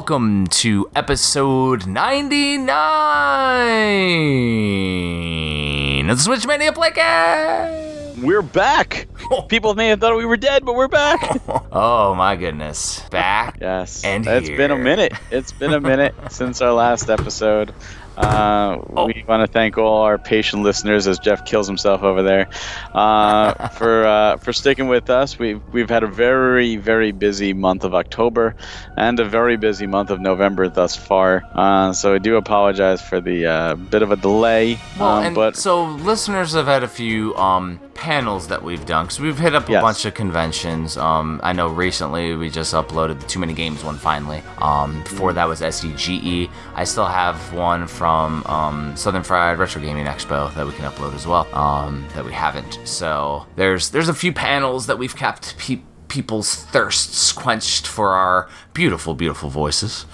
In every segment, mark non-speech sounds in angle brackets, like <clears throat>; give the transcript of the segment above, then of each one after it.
welcome to episode 99 of the Switch Mania Playcast. We're back. <laughs> People may have thought we were dead, but we're back. <laughs> Oh my goodness, back. yes. And it's been a minute. It's been a minute <laughs> since our last episode. Uh, Oh. We want to thank all our patient listeners as Jeff kills himself over there uh, <laughs> for uh, for sticking with us. We've we've had a very very busy month of October and a very busy month of November thus far. Uh, so I do apologize for the uh, bit of a delay. Well, um, and but so listeners have had a few um, panels that we've done. So we've hit up a Yes. bunch of conventions. Um, I know recently we just uploaded the Too Many Games one finally. Um, before that was SEGE. I still have one from um, Southern Fried Retro Gaming Expo that we can upload as well. Um, that we haven't. So there's there's a few panels that we've kept pe- people's thirsts quenched for our beautiful, beautiful voices.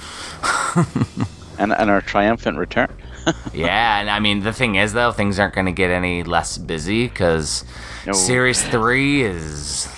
<laughs> and, and our triumphant return. <laughs> yeah, and I mean the thing is though, things aren't going to get any less busy because No. Series Three is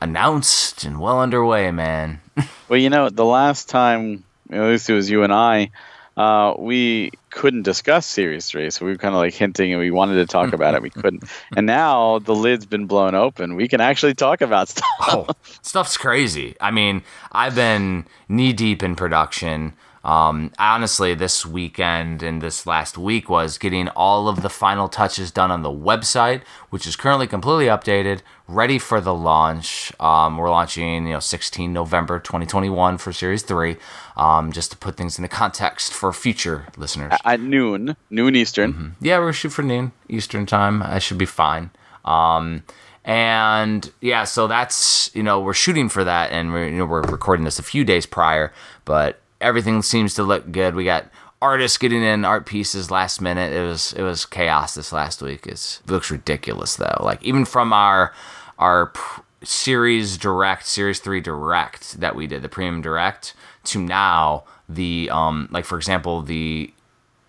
announced and well underway, man. <laughs> Well, you know, the last time, at least it was you and I, uh, we couldn't discuss Series 3. So we were kind of like hinting and we wanted to talk about it. We <laughs> couldn't. And now the lid's been blown open. We can actually talk about stuff. oh, stuff's crazy. I mean, I've been knee deep in production. Um, honestly, this weekend and this last week was getting all of the final touches done on the website, which is currently completely updated, ready for the launch. Um, we're launching, you know, 16 November 2021 for Series 3, um, just to put things into context for future listeners. At noon, noon Eastern. Yeah, we're shoot for noon Eastern time. I should be fine. Um, and yeah, so that's you know we're shooting for that, and we're you know we're recording this a few days prior, but everything seems to look good. We got artists getting in art pieces last minute. It was it was chaos this last week. It's, it looks ridiculous though. Like even from our our pr- series direct, series three direct that we did, the premium direct to now the um like for example the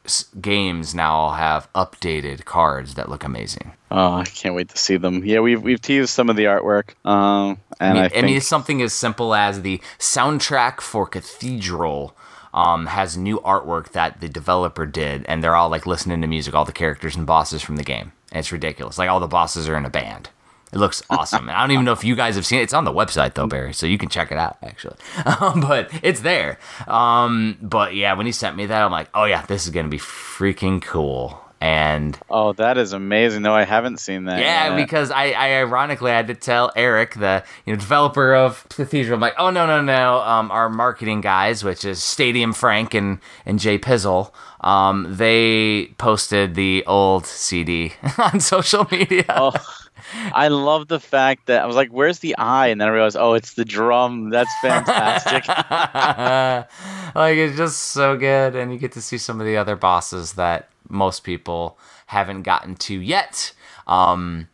s- games now all have updated cards that look amazing. Oh, I can't wait to see them. Yeah, we've, we've teased some of the artwork. Um, I mean, I, I, mean, it's something as simple as the soundtrack for Cathedral um, has new artwork that the developer did, and they're all like listening to music, all the characters and bosses from the game. And it's ridiculous. Like all the bosses are in a band. It looks <laughs> awesome. and I don't even know if you guys have seen it. It's on the website though, Barry, so you can check it out actually. <laughs> Um, but it's there. Um, but yeah, when he sent me that, I'm like, oh yeah, this is gonna be freaking cool. And oh, that is amazing. No, I haven't seen that. yeah, yet. because I, I ironically had to tell Eric, the you know developer of Cathedral, I'm like, oh no no no, um, our marketing guys, which is Stadium Frank and and Jay Pizzle, um, they posted the old CD <laughs> on social media. Oh, <laughs> I love the fact that I was like, "Where's the eye?" And then I realized, "Oh, it's the drum." That's fantastic. <laughs> like it's just so good, and you get to see some of the other bosses that most people haven't gotten to yet. Um,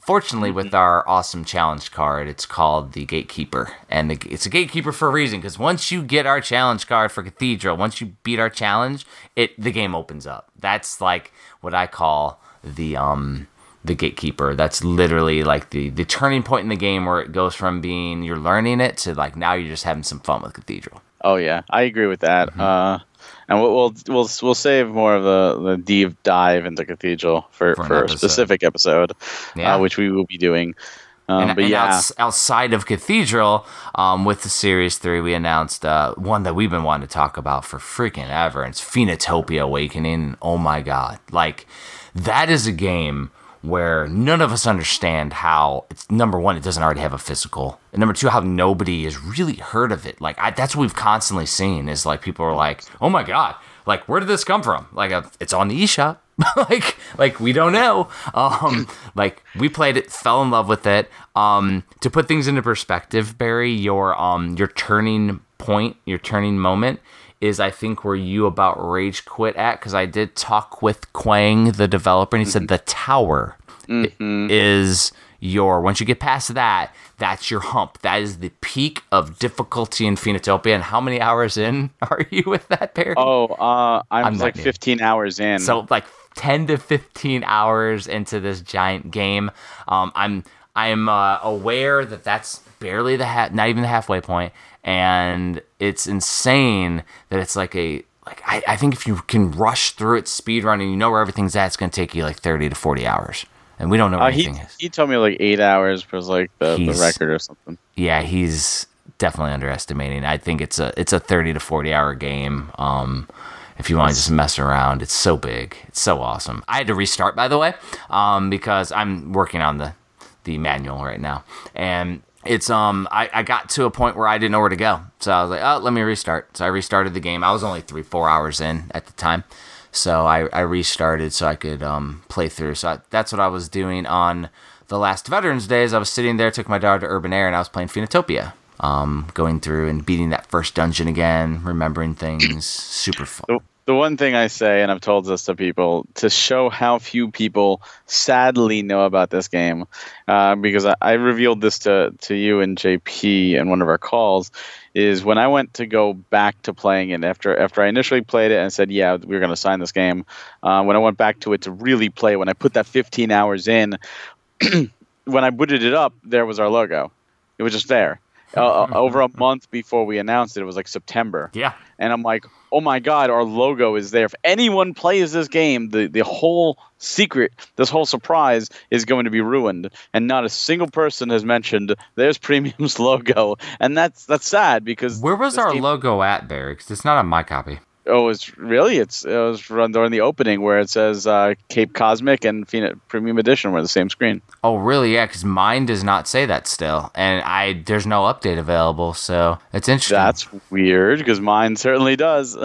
fortunately, with our awesome challenge card, it's called the Gatekeeper, and the, it's a Gatekeeper for a reason. Because once you get our challenge card for Cathedral, once you beat our challenge, it the game opens up. That's like what I call the um the gatekeeper that's literally like the the turning point in the game where it goes from being you're learning it to like now you're just having some fun with cathedral Oh yeah, I agree with that. Mm-hmm. Uh, and we'll, we'll we'll we'll save more of the, the deep dive into Cathedral for, For for, a specific episode, Yeah. uh, which we will be doing. Um, and, but and yeah, outs- outside of Cathedral, um, with the Series 3, we announced uh, one that we've been wanting to talk about for freaking ever. And it's Phoenotopia Awakening. Oh my God. Like, that is a game where none of us understand how it's number one, it doesn't already have a physical. And number two, how nobody has really heard of it. Like, I, that's what we've constantly seen is like people are like, oh my God, like, where did this come from? Like, uh, it's on the eShop. <laughs> like like we don't know um <clears throat> like we played it fell in love with it um to put things into perspective barry your um your turning point your turning moment is i think where you about rage quit at because i did talk with quang the developer and he said the tower i- is your once you get past that that's your hump that is the peak of difficulty in Phoenotopia. and how many hours in <laughs> are you with that barry oh, uh, I'm, I'm like new. 15 hours in. so like 10 to 15 hours into this giant game. Um, I'm I'm uh, aware that that's barely the ha- not even the halfway point, and it's insane that it's like a like I, I think if you can rush through it speed run and you know where everything's at, it's gonna take you like thirty to forty hours, and we don't know where Uh, he is. he told me like eight hours was like the, the record or something. yeah, he's definitely underestimating. I think it's a it's a thirty to forty hour game. Um, if you want to just mess around, it's so big, it's so awesome. I had to restart by the way, um, because I'm working on the the manual right now, and it's um I, I got to a point where I didn't know where to go, so I was like, oh, let me restart. So I restarted the game. I was only three four hours in at the time. So I, I restarted so I could um, play through. So I, that's what I was doing on the last Veterans Days. I was sitting there, took my daughter to Urban Air, and I was playing Phoenotopia. Um, going through and beating that first dungeon again, remembering things, super fun. The, the one thing I say, and I've told this to people, to show how few people sadly know about this game, uh, because I, I revealed this to, to you and JP in one of our calls, is when I went to go back to playing it after after I initially played it and said, yeah, we are going to sign this game. Uh, when I went back to it to really play, when I put that 15 hours in, <clears throat> when I booted it up, there was our logo. It was just there. Uh, <laughs> over a month before we announced it, it was like September Yeah, and I'm like, oh my god, our logo is there. If anyone plays this game, the the whole secret, this whole surprise is going to be ruined, and not a single person has mentioned there's Premium's <laughs> logo, and that's that's sad because where was our game- logo at there? Because it's not on my copy. Oh, it's really it's it was run during the opening where it says uh, Cape Cosmic and Phoenix Premium Edition were the same screen. Oh, really? Yeah, because mine does not say that still, and I there's no update available, so it's interesting. That's weird because mine certainly does.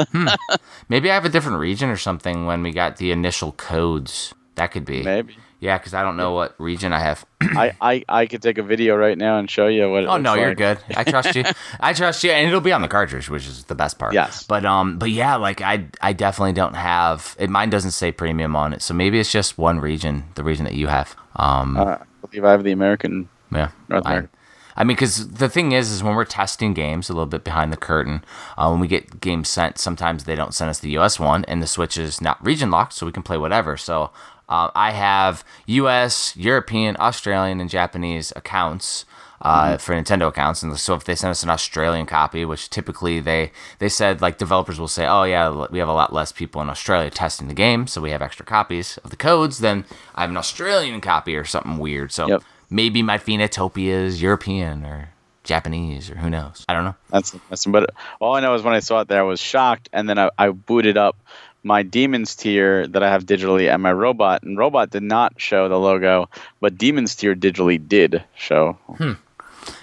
<laughs> Maybe I have a different region or something when we got the initial codes. That could be. Maybe Yeah, because I don't know what region I have. <clears throat> I, I I could take a video right now and show you what. It Oh no, you're like. good. I trust you. <laughs> I trust you, and it'll be on the cartridge, which is the best part. Yes. But um, but yeah, like I I definitely don't have it. Mine doesn't say premium on it, so maybe it's just one region, the region that you have. Um, Uh, I believe I have the American yeah. North I, America. I mean, because the thing is, is when we're testing games, a little bit behind the curtain, uh, when we get games sent, sometimes they don't send us the U.S. one, and the Switch is not region locked, so we can play whatever. So uh, I have U.S., European, Australian, and Japanese accounts. Uh, For Nintendo accounts, and so if they send us an Australian copy, which typically they they said like developers will say, oh yeah, we have a lot less people in Australia testing the game, so we have extra copies of the codes. Then I have an Australian copy or something weird. So Yep. maybe my Phoenotopia is European or Japanese or who knows. I don't know. That's that's but all I know is when I saw it there I was shocked and then I, I booted up my demons tier that I have digitally and my robot and robot did not show the logo but demons tier digitally did show.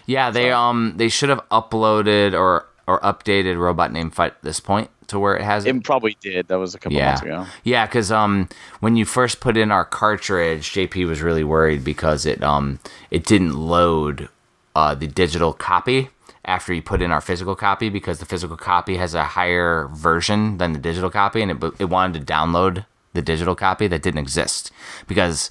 Yeah, they um they should have uploaded or or updated Robot Named Fight at this point to where it has it. it probably did. That was a couple yeah, months ago. Yeah, because um when you first put in our cartridge, JP was really worried because it um it didn't load uh the digital copy after you put in our physical copy because the physical copy has a higher version than the digital copy and it it wanted to download the digital copy that didn't exist. Because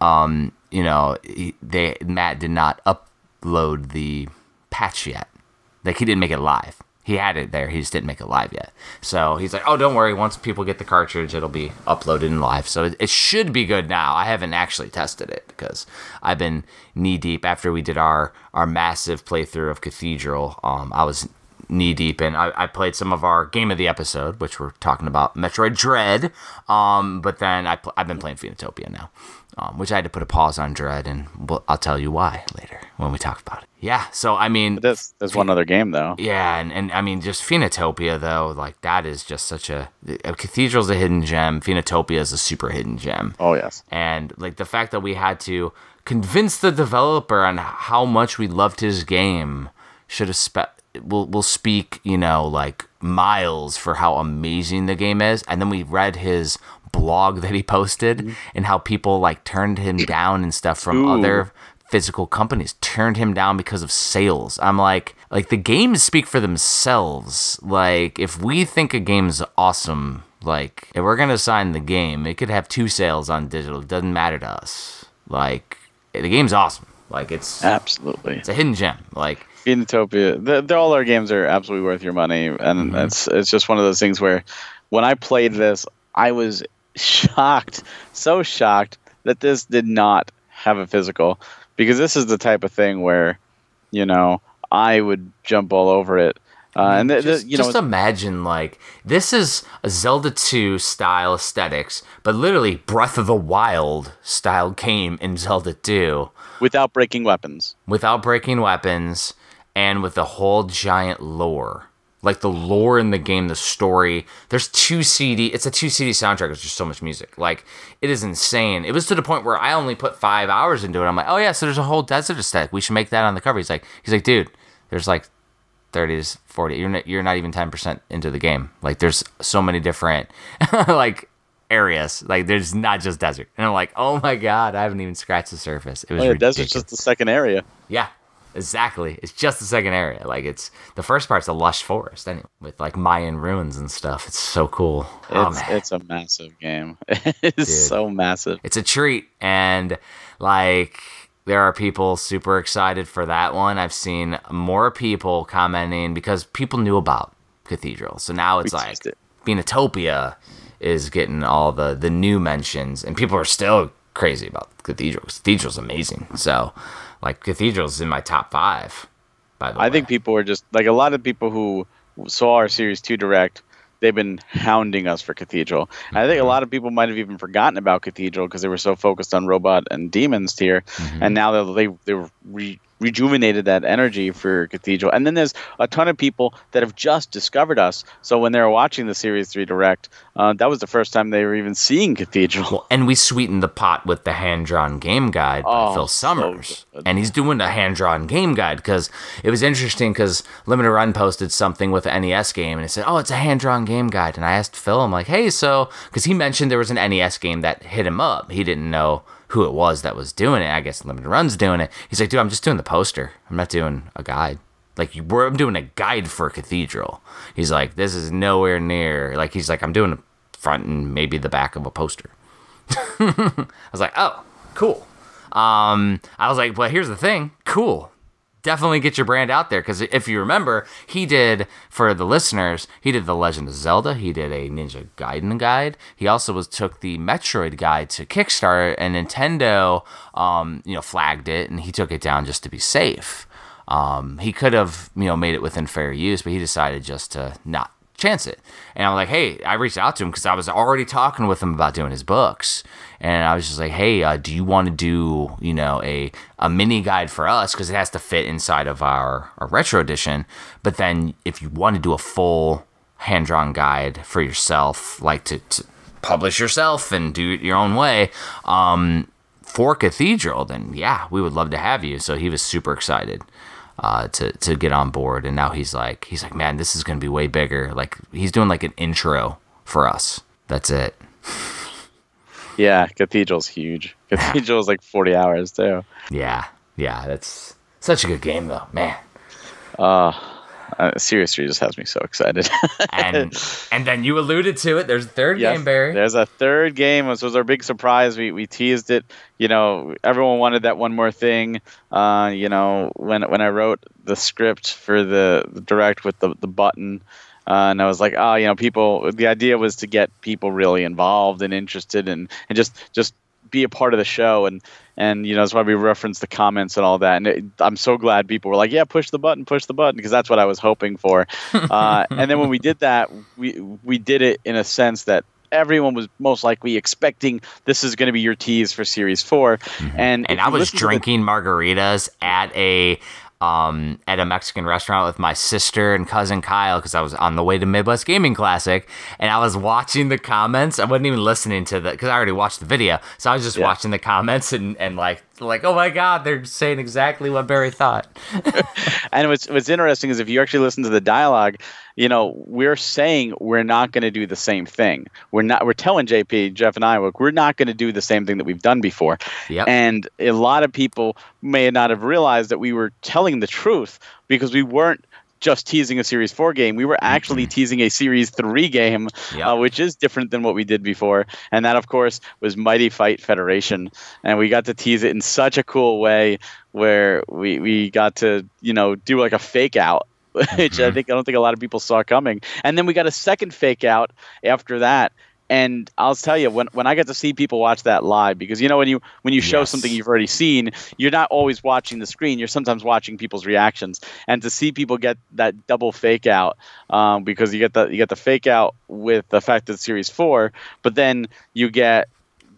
um you know they Matt did not upload the patch yet. Like he didn't make it live he had it there he just didn't make it live yet. So he's like oh don't worry once people get the cartridge it'll be uploaded in live. So it, it should be good now. I haven't actually tested it because i've been knee deep after we did our our massive playthrough of cathedral. Um i was knee deep in I, I played some of our game of the episode which we're talking about metroid dread. Um but then I pl- i've been playing phoenotopia now um, which i had to put a pause on dread and we'll, i'll tell you why later when we talk about it yeah so i mean but there's there's one other game though yeah, and, and I mean, just Phoenotopia though, like, that is just such a. a Cathedral's a hidden gem. Phoenotopia is a super hidden gem. oh yes And, like, the fact that we had to convince the developer on how much we loved his game should have. Spe- will will speak, you know, like, miles for how amazing the game is. And then we read his blog that he posted and how people, like, turned him down and stuff from Ooh. other physical companies turned him down because of sales. I'm like, like the games speak for themselves. Like if we think a game's awesome, like if we're gonna sign the game, it could have two sales on digital. It doesn't matter to us. Like the game's awesome. Like it's absolutely it's a hidden gem. Like Phoenotopia, the, the, all our games are absolutely worth your money, and Mm-hmm. it's it's just one of those things where, when I played this, I was shocked, so shocked that this did not have a physical, because this is the type of thing where, you know, I would jump all over it. Uh, and th- just, th- you know, just imagine like this is a Zelda 2 style aesthetics, but literally Breath of the Wild style came in Zelda 2 without breaking weapons. without breaking weapons and with the whole giant lore. Like the lore in the game, the story. There's two CD. It's a two CD soundtrack. There's just so much music. Like it is insane. It was to the point where I only put five hours into it. I'm like, oh yeah, so there's a whole desert aesthetic. We should make that on the cover. He's like, he's like, dude, there's like 30 to 40. You're not, you're not even 10% into the game. Like there's so many different <laughs> like areas. Like there's not just desert. And I'm like, oh my god, I haven't even scratched the surface. It was Oh, yeah, ridiculous. desert's just the second area. Yeah, exactly. It's just the second area. Like it's the first part's a lush forest anyway, with like Mayan ruins and stuff. It's so cool. oh It's, man, it's a massive game. <laughs> it's so massive. it's a treat, and like there are people super excited for that one. I've seen more people commenting because people knew about Cathedral, so now it's We like it. Phoenotopia is getting all the the new mentions, and people are still crazy about Cathedral. Cathedral's amazing. So, like Cathedral's in my top five. By the way, I think people are just like a lot of people who saw our series two direct. They've been hounding us for Cathedral. I Mm-hmm. think a lot of people might have even forgotten about Cathedral because they were so focused on Robot and Demons tier, Mm-hmm. and now they they they've re, rejuvenated that energy for Cathedral. And then there's a ton of people that have just discovered us. So when they were watching the series three direct, uh, that was the first time they were even seeing Cathedral. and we sweetened the pot with the hand drawn game guide by Oh, Phil Summers. good. and he's doing a hand drawn game guide because it was interesting because Limited Run posted something with an NES game and it said, Oh, it's a hand drawn game guide. And I asked Phil, I'm like, Hey, so, because he mentioned there was an NES game that hit him up. He didn't know who it was that was doing it. I guess Limited Run's doing it. He's like, Dude, I'm just doing the poster. I'm not doing a guide. Like I'm doing a guide for a Cathedral. He's like, this is nowhere near. Like he's like, I'm doing the front and maybe the back of a poster. <laughs> I was like, oh, cool. Um, I was like, well, here's the thing. Cool. Definitely get your brand out there because if you remember, he did for the listeners. He did the Legend of Zelda. He did a Ninja Gaiden guide. He also was took the Metroid guide to Kickstarter, and Nintendo, um, you know, flagged it, and he took it down just to be safe. Um, he could have, you know, made it within fair use, but he decided just to not chance it. And I'm like, hey, I reached out to him because I was already talking with him about doing his books. And I was just like, hey, uh, do you want to do, you know, a, a mini guide for us? Because it has to fit inside of our, our retro edition. But then if you want to do a full hand drawn guide for yourself, like to, to publish yourself and do it your own way, um, for Cathedral, then yeah, we would love to have you. So he was super excited uh, to to get on board, and now he's like he's like, man, this is gonna be way bigger. Like he's doing like an intro for us. That's it. <laughs> yeah, Cathedral's huge. <laughs> Cathedral's like 40 hours too. Yeah, yeah, that's such a good game though, man. Uh, Series 3 just has me so excited. <laughs> And and then you alluded to it. There's a third Yes, game, Barry. There's a third game. This was our big surprise. We, we teased it. You know, everyone wanted that one more thing. Uh, you know, when when I wrote the script for the, the direct with the, the button, uh, and I was like, oh, you know, people. The idea was to get people really involved and interested, and and just just be a part of the show. And and you know that's why we referenced the comments and all that. And it, I'm so glad people were like, yeah, push the button, push the button, because that's what I was hoping for. <laughs> Uh, and then when we did that, we we did it in a sense that everyone was most likely expecting this is going to be your tease for series 4 and and I was to the- drinking margaritas at a um, at a Mexican restaurant with my sister and cousin Kyle because I was on the way to Midwest Gaming Classic, and I was watching the comments. I wasn't even listening to the because I already watched the video, so I was just Yeah. watching the comments and, and like like oh my god, they're saying exactly what Barry thought. <laughs> and what's what's interesting is if you actually listen to the dialogue, you know, we're saying we're not going to do the same thing. We're not. We're telling JP, Jeff, and I, look, we're not going to do the same thing that we've done before. Yep. And a lot of people may not have realized that we were telling the truth because we weren't just teasing a series 4 game we were actually teasing a series 3 game Yep. uh, which is different than what we did before and that of course was mighty fight federation and we got to tease it in such a cool way where we, we got to you know do like a fake out which i think i don't think a lot of people saw coming and then we got a second fake out after that and I'll tell you when when I get to see people watch that live because you know when you when you show Yes. something you've already seen, you're not always watching the screen. You're sometimes watching people's reactions, and to see people get that double fake out um, because you get the you get the fake out with the fact that it's Series Four, but then you get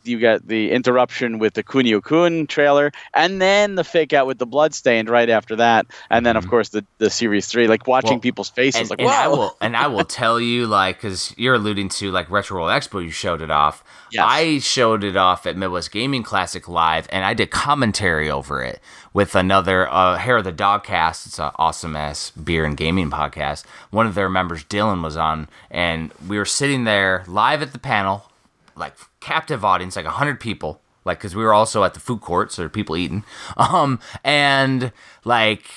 you get the interruption with the Kunio Kun trailer, and then the fake out with the bloodstained right after that, and then of course the, the series three, like watching Mm-hmm. Well, people's faces, and, like and I will and I will <laughs> tell you like because you're alluding to like Retro World Expo, you showed it off. Yes. I showed it off at Midwest Gaming Classic live, and I did commentary over it with another uh, Hair of the Dog cast. It's an awesome ass beer and gaming podcast. One of their members, Dylan, was on, and we were sitting there live at the panel, like captive audience, like hundred people. Like, because we were also at the food court, so there were people eating. <laughs> Um, and like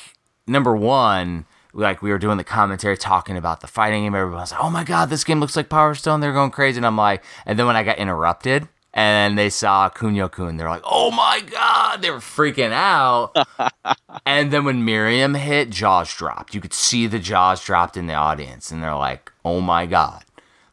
number one, like we were doing the commentary talking about the fighting game. Everyone was like, "Oh my god, this game looks like Power Stone." They're going crazy, and I'm like, and then when I got interrupted, and they saw Kunio Kun, they're like, "Oh my god!" They were freaking out. <laughs> and then when Miriam hit, jaws dropped. You could see the jaws dropped in the audience, and they're like, "Oh my god!"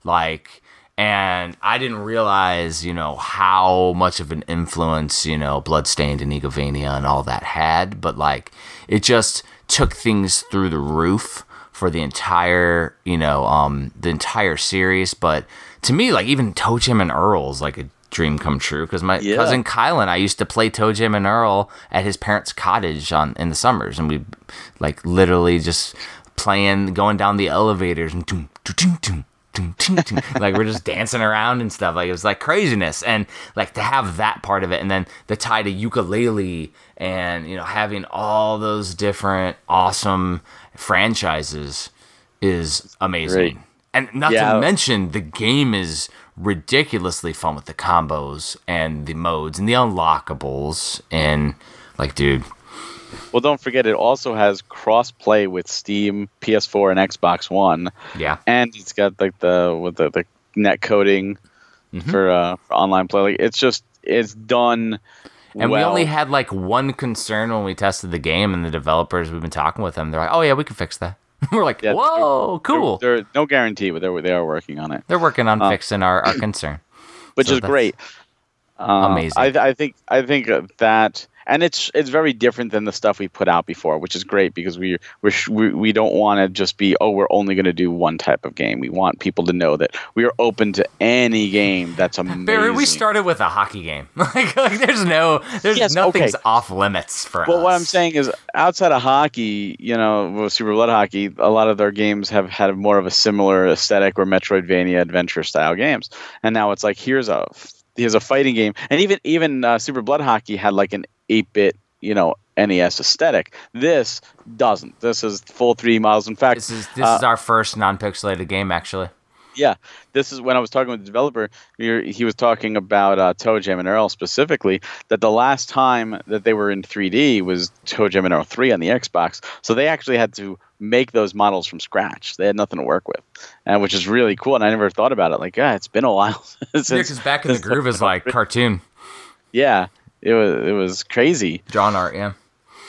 Like, and I didn't realize, you know, how much of an influence, you know, Bloodstained and Igavania and all that had, but like, it just took things through the roof for the entire, you know, um, the entire series. But to me, like, even ToeJam and Earl's like a dream come true because my Yeah. cousin Kylan, I used to play ToeJam and Earl at his parents' cottage on in the summers, and we like literally just playing, going down the elevators and doom, doom, doom, doom, doom, doom, doom. like we're just dancing around and stuff. Like it was like craziness, and like to have that part of it, and then the tie to ukulele, and you know having all those different awesome franchises is amazing. Great. And not Yeah. to mention the game is ridiculously fun with the combos and the modes and the unlockables and like dude Well, don't forget it also has cross-play with Steam, PS4, and Xbox One, yeah and it's got like the with the, the net coding Mm-hmm. for, uh, for online play. Like it's just it's done. and we only had like one concern when we tested the game and the developers we've been talking with them they're like oh yeah we can fix that <laughs> we're like Yeah, whoa cool there's no guarantee, but they're they are working on it, they're working on fixing our, our concern <clears throat> which So is great. Uh, amazing. I, I think I think that, and it's it's very different than the stuff we put out before, which is great because we we're, we we don't want to just be oh we're only going to do one type of game. We want people to know that we are open to any game that's amazing. <laughs> Barry, we started with a hockey game. <laughs> like, like, there's no, there's Yes, nothing's okay. off limits for But us. Well, what I'm saying is, outside of hockey, you know, with Super Blood Hockey, a lot of their games have had more of a similar aesthetic or Metroidvania adventure style games. And now it's like here's a here's a fighting game, and even even uh, Super Blood Hockey had like an 8-bit, you know, NES aesthetic. This doesn't. This is full 3D models. In fact, this is this uh, is our first non-pixelated game, actually. Yeah, this is when I was talking with the developer. He was talking about uh, ToeJam and Earl specifically. That the last time that they were in 3D was ToeJam and Earl 3 on the Xbox. So they actually had to make those models from scratch. They had nothing to work with, and which is really cool. And I never thought about it. Like, yeah, it's been a while <laughs> since. Yeah, because back in the groove is like <laughs> cartoon yeah, it was it was crazy. drawn art. Yeah,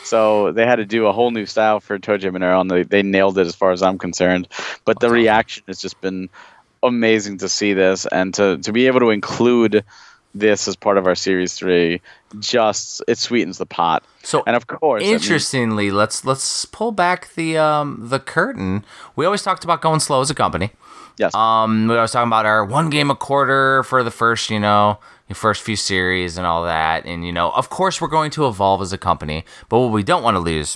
So they had to do a whole new style for ToeJam and Earl, and they, they nailed it as far as I'm concerned. But the awesome. reaction has just been amazing to see this, and to, to be able to include this as part of our series three, just it sweetens the pot. So And of course, means- interestingly, let's let's pull back the um the curtain. We always talked about going slow as a company. yes, Um, we was talking about our one game a quarter for the first, you know, the first few series and all that. And, you know, of course, we're going to evolve as a company, but what we don't want to lose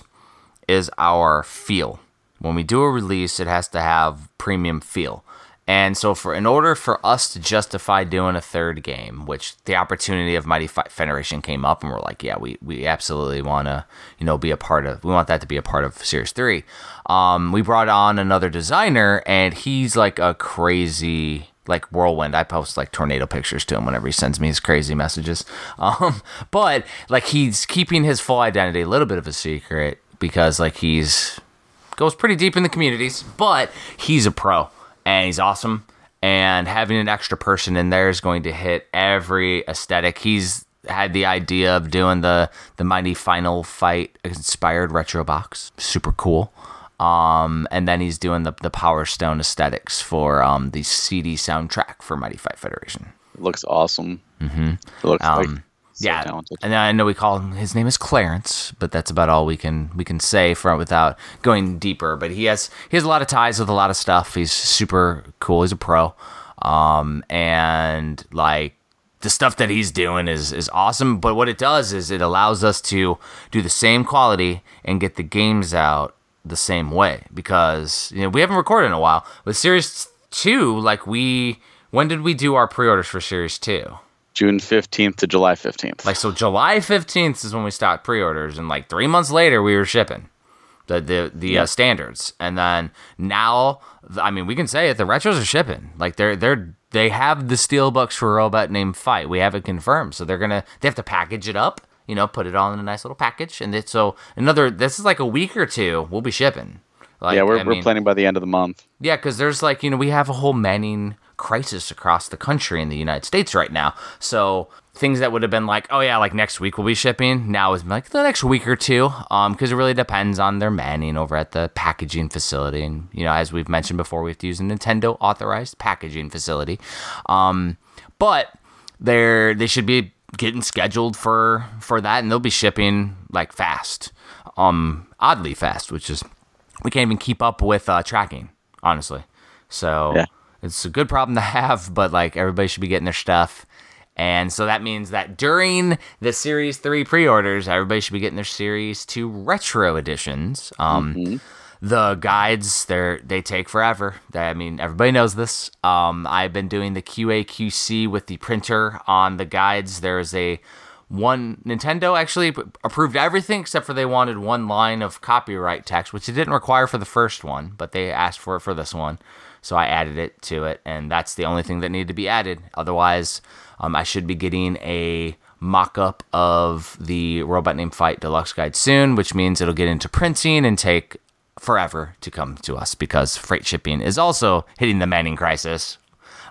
is our feel. When we do a release, it has to have premium feel. And so, for in order for us to justify doing a third game, which the opportunity of Mighty Federation came up, and we're like, yeah, we, we absolutely want to, you know, be a part of. We want that to be a part of Series Three. Um, we brought on another designer, and he's like a crazy like whirlwind. I post like tornado pictures to him whenever he sends me his crazy messages. <laughs> Um, but like he's keeping his full identity a little bit of a secret because like he's goes pretty deep in the communities, but he's a pro and he's awesome. And having an extra person in there is going to hit every aesthetic. He's had the idea of doing the the mighty final fight inspired retro box. Super cool. Um, and then he's doing the the Power Stone aesthetics for um the CD soundtrack for Mighty Fight Federation. looks awesome. Mm-hmm. It looks like Um, so yeah, talented. and I know we call him. His name is Clarence, but that's about all we can we can say for without going deeper. But he has he has a lot of ties with a lot of stuff. He's super cool. He's a pro, um, and like the stuff that he's doing is is awesome. But what it does is it allows us to do the same quality and get the games out the same way because you know we haven't recorded in a while. With Series Two, like we when did we do our pre-orders for Series Two? June fifteenth to July fifteenth. Like so, July fifteenth is when we stopped pre-orders, and like three months later, we were shipping the the the uh, standards, and then now, I mean, we can say it. The retros are shipping. Like they're they're they have the steelbooks for a Robot Named Fight. We have it confirmed, so they're gonna they have to package it up. You know, put it all in a nice little package, and it, so another. This is like a week or two. We'll be shipping. Like, yeah, we're, I we're planning by the end of the month. yeah, because there's like, you know, we have a whole Manning crisis across the country in the United States right now. So things that would have been like, oh yeah, like next week we'll be shipping, now is like the next week or two. Um, because it really depends on their manning over at the packaging facility. And, you know, as we've mentioned before, we have to use a Nintendo authorized packaging facility. Um, but they're they should be getting scheduled for for that and they'll be shipping like fast. Um oddly fast, which is we can't even keep up with uh, tracking, honestly. So Yeah. It's a good problem to have, but like everybody should be getting their stuff. And so that means that during the Series 3 pre orders, everybody should be getting their Series 2 retro editions. Um, The guides, they're, they take forever. They- I mean, everybody knows this. Um, I've been doing the QA QC with the printer on the guides. There's a one Nintendo actually approved everything except for they wanted one line of copyright text, which it didn't require for the first one, but they asked for it for this one. So I added it to it, and that's the only thing that needed to be added. Otherwise, um, I should be getting a mock up of the Robot Named Fight Deluxe Guide soon, which means it'll get into printing and take forever to come to us because freight shipping is also hitting the Manning crisis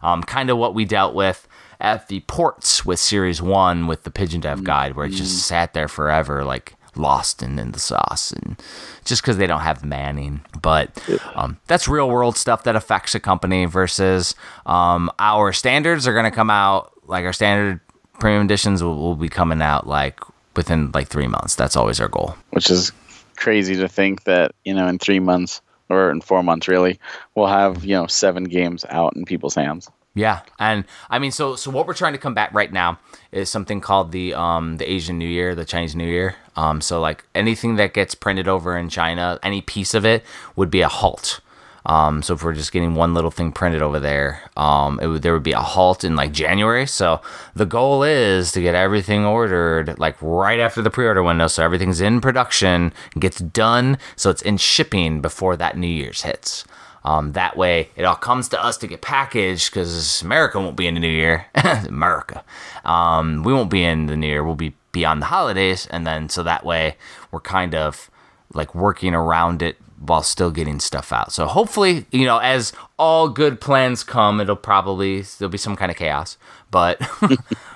um, kind of what we dealt with at the ports with Series One with the Pigeon Dev Guide, where it just sat there forever, like lost in, in the sauce, and just because they don't have manning. But um, that's real world stuff that affects a company versus um, our standards are going to come out like our standard premium editions will, will be coming out like within like three months. That's always our goal. which is crazy to think that you know in three months or in four months really we'll have you know seven games out in people's hands Yeah, and I mean, so so what we're trying to combat right now is something called the um the Asian New Year, the Chinese New Year. Um, so like anything that gets printed over in China, any piece of it would be a halt. Um, so if we're just getting one little thing printed over there, um, it would there would be a halt in like January. So the goal is to get everything ordered like right after the pre-order window, so everything's in production, gets done, so it's in shipping before that New Year's hits. Um, that way, it all comes to us to get packaged because America won't be in the new year. <laughs> America. Um, we won't be in the new year. We'll be beyond the holidays. And then, so that way, we're kind of like working around it while still getting stuff out. So hopefully, you know, as all good plans come, it'll probably, there'll be some kind of chaos. But <laughs>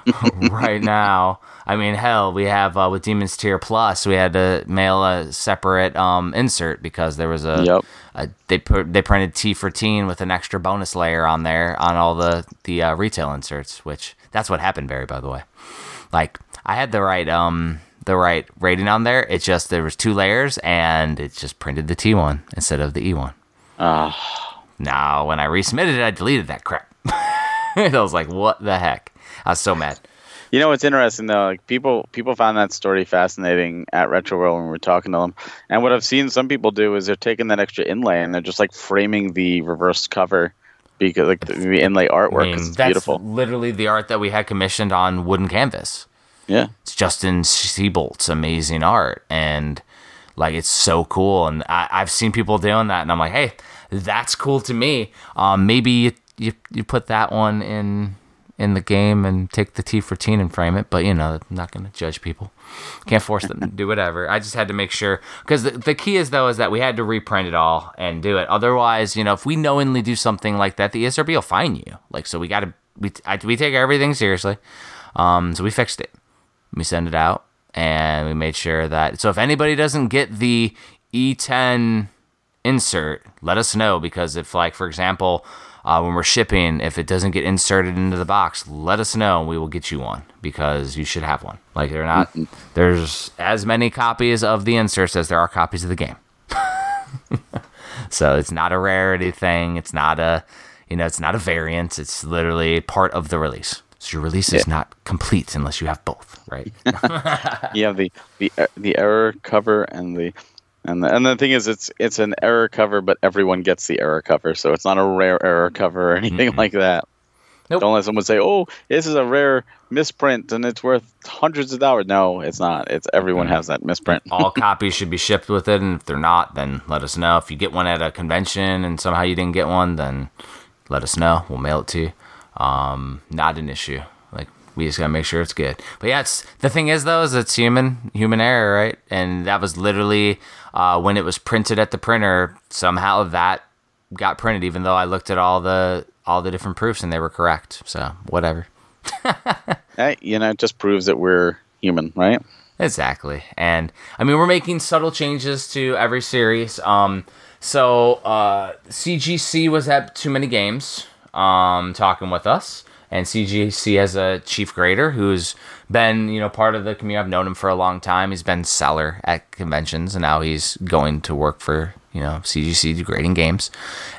<laughs> right now, I mean, hell, we have uh, with Demon's Tier Plus, we had to mail a separate um, insert because there was a, Yep. a they put they printed T for teen with an extra bonus layer on there on all the the uh, retail inserts, which that's what happened, Barry. By the way, like I had the right um the right rating on there. It just there was two layers and it just printed the T one instead of the E one. Ah, Now when I resubmitted it, I deleted that crap. <laughs> <laughs> I was like, what the heck? I was so mad. you know what's interesting though like people people found that story fascinating at retro world when we were talking to them and what i've seen some people do is they're taking that extra inlay and they're just like framing the reverse cover because like the, the inlay artwork I mean, it's that's beautiful literally the art that we had commissioned on wooden canvas. yeah It's Justin Seabolt's amazing art, and like it's so cool. And I, I've seen people doing that, and I'm like, hey, that's cool to me. Um, maybe you, you put that one in in the game and take the T for teen and frame it, but you know, I'm not gonna judge people. Can't force them to do whatever. I just had to make sure because the, the key is though is that we had to reprint it all and do it. Otherwise, you know, if we knowingly do something like that, the ESRB will fine you. Like, so we got to we I, we take everything seriously. Um, so we fixed it we send it out and we made sure that so if anybody doesn't get the E10 insert, let us know because if, like, for example, uh, when we're shipping, if it doesn't get inserted into the box, let us know and we will get you one because you should have one. Like, they're not, there's as many copies of the inserts as there are copies of the game. <laughs> so it's not a rarity thing. It's not a, you know, it's not a variant. It's literally part of the release. So your release is not complete unless you have both, right? <laughs> You have the the uh, the error cover and the and the, and the thing is, it's it's an error cover, but everyone gets the error cover, so it's not a rare error cover or anything like that. Nope. Don't let someone say, "Oh, this is a rare misprint and it's worth hundreds of dollars." No, it's not. It's everyone has that misprint. All <laughs> copies should be shipped with it, and if they're not, then let us know. If you get one at a convention and somehow you didn't get one, then let us know. We'll mail it to you. Um, not an issue. Like we just gotta make sure it's good. But yeah, it's the thing is though, is it's human human error, right? And that was literally uh, when it was printed at the printer. Somehow that got printed, even though I looked at all the all the different proofs and they were correct. So whatever. <laughs> Hey, you know, it just proves that we're human, right? Exactly. And I mean, we're making subtle changes to every series. Um, so uh, CGC was at Too Many Games um, talking with us. And CGC has a chief grader who's been, you know, part of the community. I've known him for a long time. He's been seller at conventions, and now he's going to work for, you know, CGC grading games.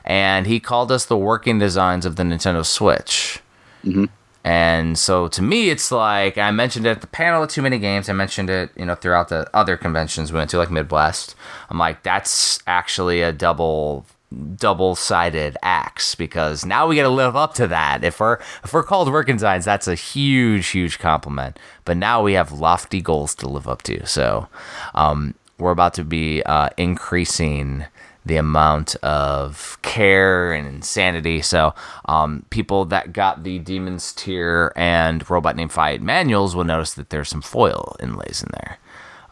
And he called us the working designs of the Nintendo Switch. Mm-hmm. And so to me, it's like I mentioned it at the panel at Too Many Games. I mentioned it, you know, throughout the other conventions we went to, like Midwest. I'm like, that's actually a double double sided axe because now we got to live up to that. If we're if we're called working designs, that's a huge huge compliment. But now we have lofty goals to live up to. So um, we're about to be uh, increasing the amount of care and insanity. So, um, people that got the Demons Tier and Robot Named Fight manuals will notice that there's some foil inlays in there.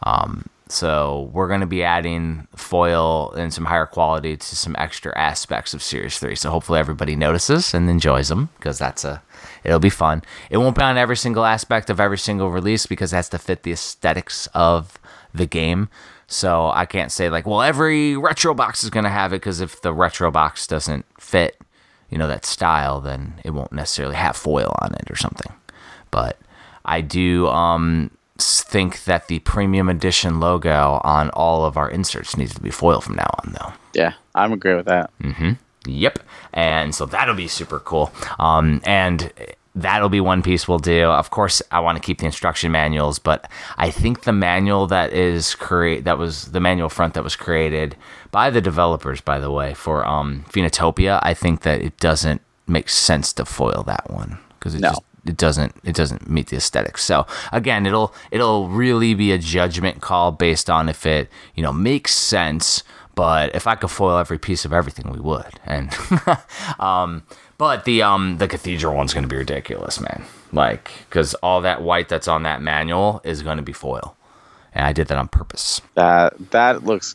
Um, so, we're going to be adding foil and some higher quality to some extra aspects of Series 3. So, hopefully, everybody notices and enjoys them because that's a. It'll be fun. It won't be on every single aspect of every single release because it has to fit the aesthetics of the game. So I can't say like, well, every retro box is gonna have it because if the retro box doesn't fit, you know, that style, then it won't necessarily have foil on it or something. But I do um, think that the premium edition logo on all of our inserts needs to be foil from now on, though. Yeah, I'm agree with that. Mm-hmm. Yep. And so that'll be super cool. Um, and that'll be one piece we'll do. Of course, I want to keep the instruction manuals, but I think the manual that is create that was the manual front that was created by the developers, by the way, for um, Phoenotopia. I think that it doesn't make sense to foil that one because it No. just it doesn't it doesn't meet the aesthetics. So again, it'll it'll really be a judgment call based on if it you know makes sense. But if I could foil every piece of everything, we would. And <laughs> um, but the um the cathedral one's gonna be ridiculous, man. Like because all that white that's on that manual is gonna be foil, and I did that on purpose. That that looks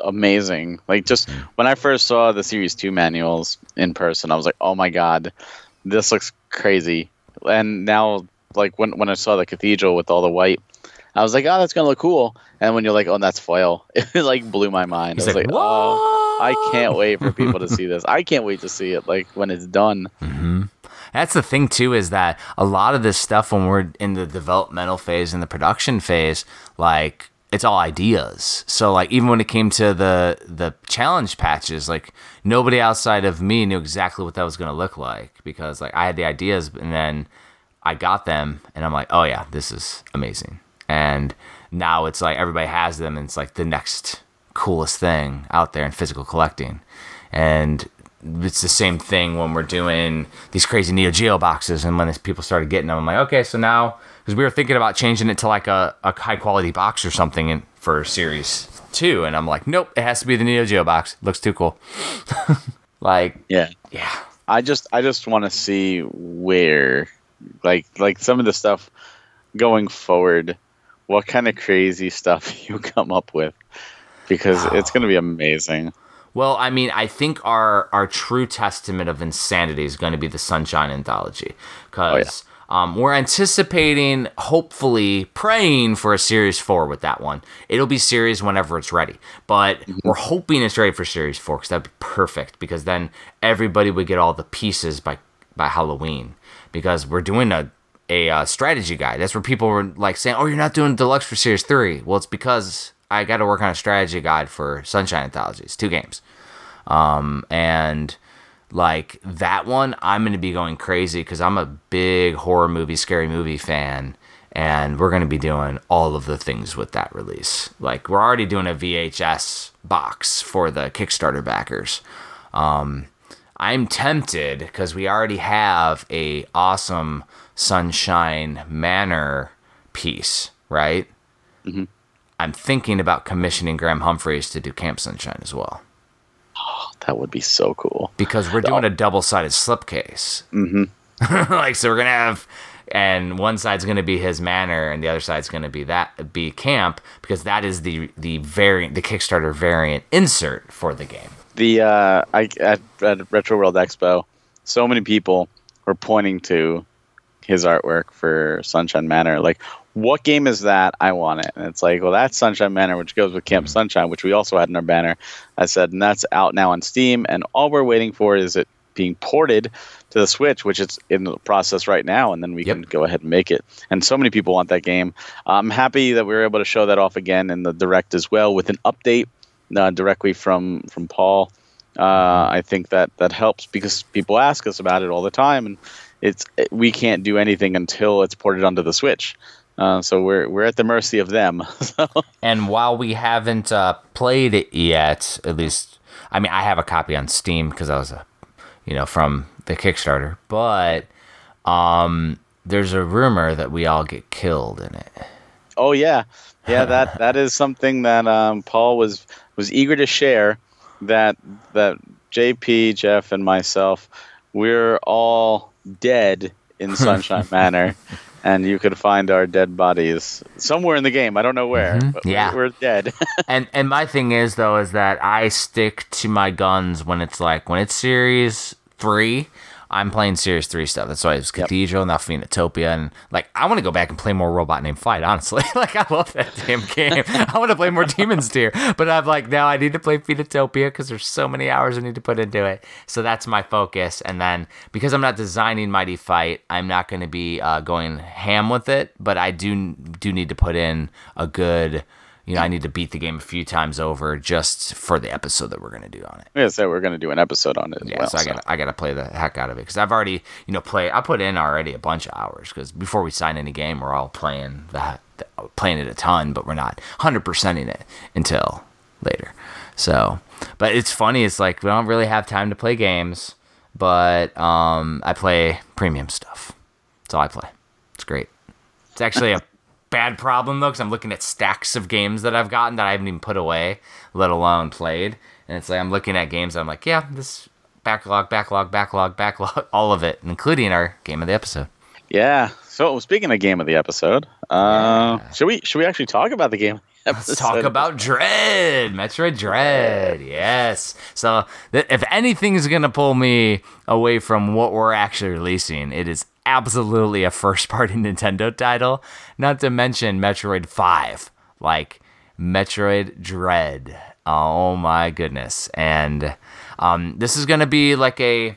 amazing. Like just Hmm. when I first saw the Series Two manuals in person, I was like, "Oh my god, this looks crazy!" And now, like when when I saw the cathedral with all the white, I was like, "Oh, that's gonna look cool." And when you're like, "Oh, that's foil," <laughs> it like blew my mind. He's I was like, like, "Oh, I can't wait for people to <laughs> see this. I can't wait to see it like when it's done." Mm-hmm. That's the thing too, is that a lot of this stuff when we're in the developmental phase and the production phase, like it's all ideas. So like even when it came to the the challenge patches, like nobody outside of me knew exactly what that was gonna look like because like I had the ideas and then I got them and I'm like, oh yeah, this is amazing. And now it's like everybody has them and it's like the next coolest thing out there in physical collecting. And it's the same thing when we're doing these crazy Neo Geo boxes and when people started getting them, I'm like, okay, so now because we were thinking about changing it to like a, a high quality box or something in, for series two, and I'm like, nope, it has to be the Neo Geo box. looks too cool. <laughs> like, Yeah. yeah, I just I just want to see where like like some of the stuff going forward what kind of crazy stuff <laughs> you come up with because it's going to be amazing. Well, I mean, I think our our true testament of insanity is going to be the Sunshine anthology, because oh, Um, we're anticipating, hopefully, praying for a series four with that one. It'll be series whenever it's ready, but we're hoping it's ready for series four because that'd be perfect. Because then everybody would get all the pieces by by Halloween. Because we're doing a a uh, strategy guide. That's where people were like saying, "Oh, you're not doing deluxe for series three. Well, it's because I got to work on a strategy guide for Sunshine Anthologies, two games, um, and like that one, I'm going to be going crazy because I'm a big horror movie, scary movie fan, and we're going to be doing all of the things with that release. Like we're already doing a VHS box for the Kickstarter backers. Um, I'm tempted because we already have a awesome Sunshine Manor piece, right? mm-hmm. I'm thinking about commissioning Graham Humphreys to do Camp Sunshine as well That would be so cool. because we're doing a double-sided slipcase. hmm <laughs> like so we're gonna have and one side's gonna be his manor and the other side's gonna be that be camp because that is the the variant the kickstarter variant insert for the game The uh, I at, at Retro World Expo, so many people were pointing to his artwork for Sunshine Manor. Like, what game is that? I want it. And it's like, well, that's Sunshine Manor, which goes with Camp Sunshine, which we also had in our banner. I said, and that's out now on Steam, and all we're waiting for is it being ported to the Switch, which it's in the process right now, and then we Yep. can go ahead and make it. And so many people want that game. I'm happy that we were able to show that off again in the direct as well with an update uh, directly from from Paul. Uh, I think that that helps because people ask us about it all the time, and it's we can't do anything until it's ported onto the Switch. Uh, so we're we're at the mercy of them. <laughs> So, and while we haven't uh, played it yet at least i mean i have a copy on steam because i was a you know from the kickstarter but um there's a rumor that we all get killed in it oh yeah, yeah that <laughs> that is something that um, Paul was was eager to share. That that JP, Jeff, and myself, we're all dead in <laughs> Sunshine Manor. And you could find our dead bodies somewhere in the game. I don't know where. Mhm. But we're- Yeah. we're dead. <laughs> and and my thing is though is that I stick to my guns when it's like when it's series three. I'm playing series three stuff. That's why it's Cathedral, and now Phoenotopia, and like I want to go back and play more Robot Named Fight. Honestly, <laughs> like I love that damn game. I want to play more Demon's Tier, but I'm like now I need to play Phoenotopia because there's so many hours I need to put into it. So that's my focus. And then because I'm not designing Mighty Fight, I'm not going to be uh, going ham with it. But I do do need to put in a good you know, I need to beat the game a few times over just for the episode that we're gonna do on it. yeah, so we're going to do an episode on it Yeah, well. so I gotta I gotta play the heck out of it because I've already you know play I put in already a bunch of hours because before we sign any game we're all playing that playing it a ton but we're not hundred percenting it until later. So, but it's funny. It's like we don't really have time to play games, but um, I play premium stuff. That's all I play. It's great. It's actually a bad problem though, because I'm looking at stacks of games that I've gotten that I haven't even put away, let alone played. And it's like I'm looking at games. I'm like, yeah, this backlog, backlog, backlog, backlog, <laughs> all of it, including our game of the episode. Yeah. So speaking of game of the episode, uh, Yeah. should we should we actually talk about the game? Let's talk about Dread, Metroid Dread. Yes. So, th- if anything's gonna pull me away from what we're actually releasing, it is absolutely a first-party <laughs> Nintendo title. Not to mention Metroid Five, like Metroid Dread. Oh my goodness! And um, this is gonna be like a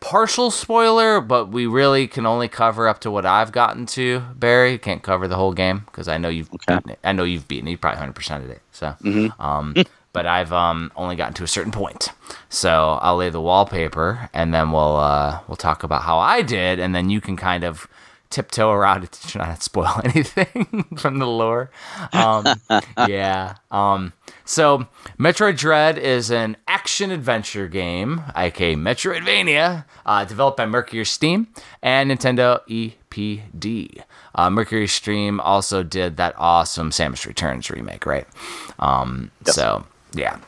partial spoiler, but we really can only cover up to what I've gotten to. Barry can't cover the whole game because I know you've Okay. beaten it. I know you've beaten it. You probably hundred percent of it. So, Mm-hmm. um, <laughs> but I've um only gotten to a certain point. So I'll lay the wallpaper, and then we'll uh we'll talk about how I did, and then you can kind of tiptoe around it to try not spoil <laughs> anything from the lore. Um, <laughs> yeah. Um, so Metroid Dread is an action adventure game, aka Metroidvania, uh, developed by Mercury Steam and Nintendo EPD. Uh, Mercury Steam also did that awesome Samus Returns remake, right? Um, So yeah.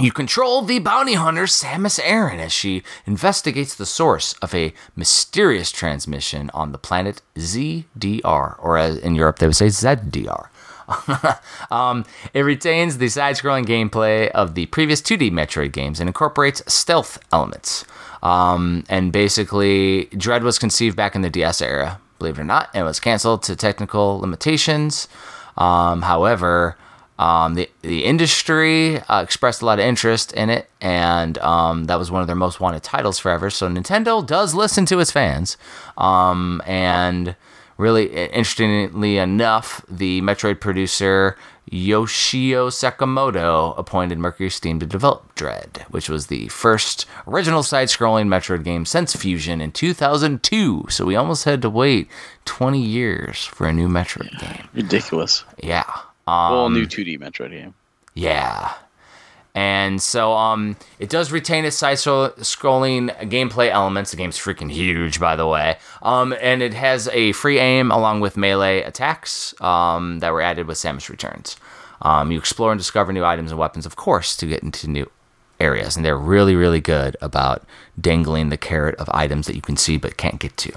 You control the bounty hunter Samus Aran as she investigates the source of a mysterious transmission on the planet ZDR, or as in Europe they would say ZDR. <laughs> um, it retains the side scrolling gameplay of the previous 2D Metroid games and incorporates stealth elements. Um, and basically, Dread was conceived back in the DS era believe it or not, and was canceled to technical limitations. Um, however, um, the the industry uh, expressed a lot of interest in it, and um, that was one of their most wanted titles forever. So Nintendo does listen to its fans, um, and really interestingly enough, the Metroid producer Yoshio Sakamoto appointed Mercury Steam to develop Dread, which was the first original side-scrolling Metroid game since Fusion in 2002. So we almost had to wait 20 years for a new Metroid game. Ridiculous. Yeah. Well, new um, 2D Metroid game. Yeah. And so um, it does retain its side scrolling gameplay elements. The game's freaking huge, by the way. Um, and it has a free aim along with melee attacks um, that were added with Samus Returns. Um, you explore and discover new items and weapons, of course, to get into new areas. And they're really, really good about dangling the carrot of items that you can see but can't get to.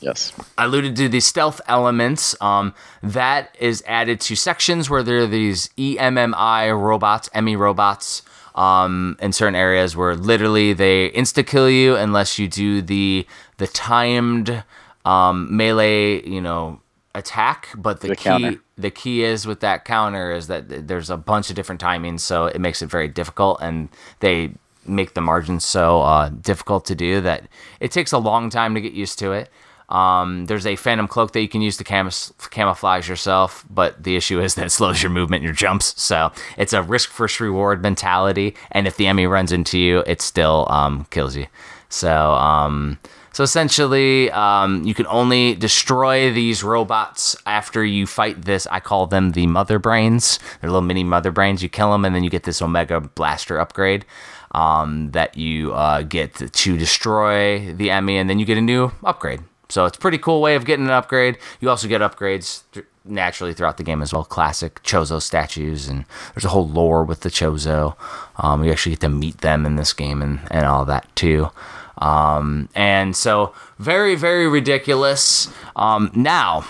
Yes. I alluded to the stealth elements. Um, that is added to sections where there are these EMMI robots, EMMI robots, um, in certain areas where literally they insta kill you unless you do the the timed um, melee, you know, attack. But the, The key counter. the key is with that counter is that there's a bunch of different timings, so it makes it very difficult, and they make the margins so uh, difficult to do that it takes a long time to get used to it. Um, there's a phantom cloak that you can use to camus- camouflage yourself, but the issue is that it slows your movement and your jumps. So it's a risk first reward mentality, and if the enemy runs into you, it still um, kills you. So um, so essentially, um, you can only destroy these robots after you fight this. I call them the mother brains. They're little mini mother brains. You kill them, and then you get this Omega Blaster upgrade um, that you uh, get to, to destroy the EMMI, and then you get a new upgrade. So it's a pretty cool way of getting an upgrade. You also get upgrades th- naturally throughout the game as well. Classic Chozo statues, and there's a whole lore with the Chozo. Um, you actually get to meet them in this game and, and all that too. Um, and so very, very ridiculous. Um, now,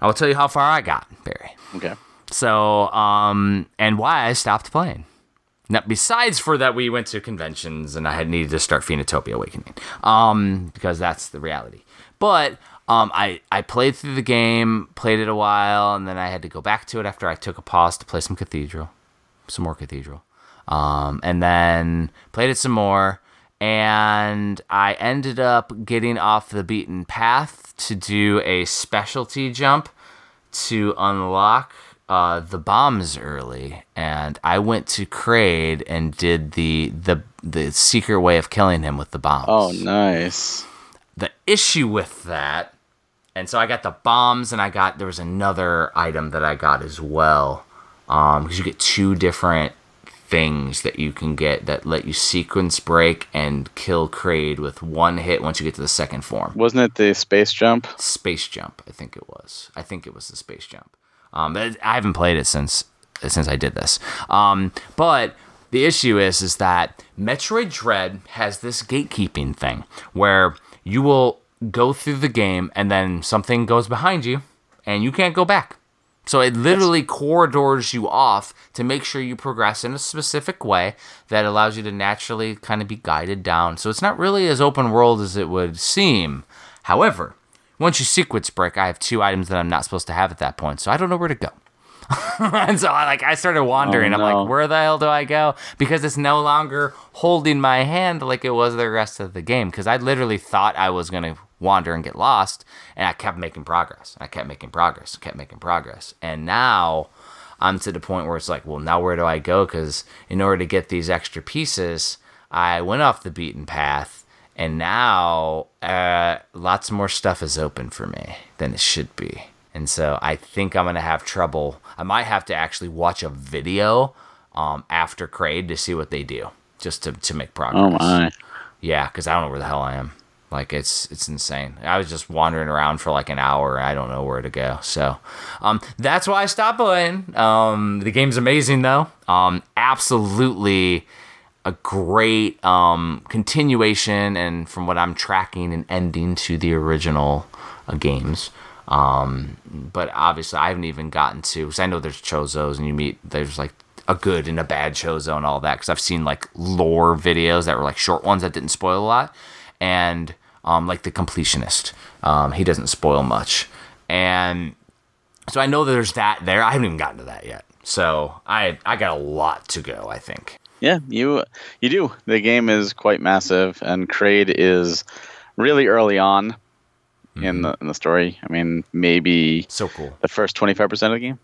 I will tell you how far I got, Barry. Okay. So, um, and why I stopped playing. Now, besides for that, we went to conventions and I had needed to start Phoenotopia Awakening, um, because that's the reality. But um, I I played through the game, played it a while, and then I had to go back to it after I took a pause to play some Cathedral, some more Cathedral, um, and then played it some more, and I ended up getting off the beaten path to do a specialty jump to unlock uh, the bombs early, and I went to Kraid and did the the the secret way of killing him with the bombs. Oh, nice. The issue with that, and so I got the bombs, and I got there was another item that I got as well, um, because you get two different things that you can get that let you sequence break and kill Kraid with one hit once you get to the second form. Wasn't it the space jump? space jump i think it was. I think it was the space jump. Um i haven't played it since since i did this. Um but the issue is is that metroid dread has this gatekeeping thing where you will go through the game and then something goes behind you and you can't go back so it literally corridors you off to make sure you progress in a specific way that allows you to naturally kind of be guided down. So it's not really as open world as it would seem. However, once you sequence break, I have two items that I'm not supposed to have at that point, so I don't know where to go. <laughs> and so I like I started wandering. Oh, I'm like, where the hell do I go? Because it's no longer holding my hand like it was the rest of the game. Because I literally thought I was gonna wander and get lost, and I kept making progress. I kept making progress. Kept making progress. And now I'm to the point where it's like, well, now where do I go? Because in order to get these extra pieces, I went off the beaten path. And now, uh, lots more stuff is open for me than it should be. And so I think I'm gonna have trouble. I might have to actually watch a video um, after Kraid to see what they do, just to, to make progress. Oh my. Yeah, because I don't know where the hell I am. Like it's it's insane. I was just wandering around for like an hour. I don't know where to go. So, um, that's why I stopped playing. Um, the game's amazing though. Um, absolutely a great um continuation, and from what I'm tracking, an ending to the original uh, games. Um, but obviously, I haven't even gotten to because I know there's chozos, and you meet there's like a good and a bad chozo and all that. Because I've seen like lore videos that were like short ones that didn't spoil a lot, and um, like the completionist. Um, he doesn't spoil much, and so I know there's that there. I haven't even gotten to that yet, so I I got a lot to go. I think. Yeah, you you do. The game is quite massive, and Kraid is really early on mm-hmm. in the in the story. I mean, maybe so cool. The first twenty five percent of the game.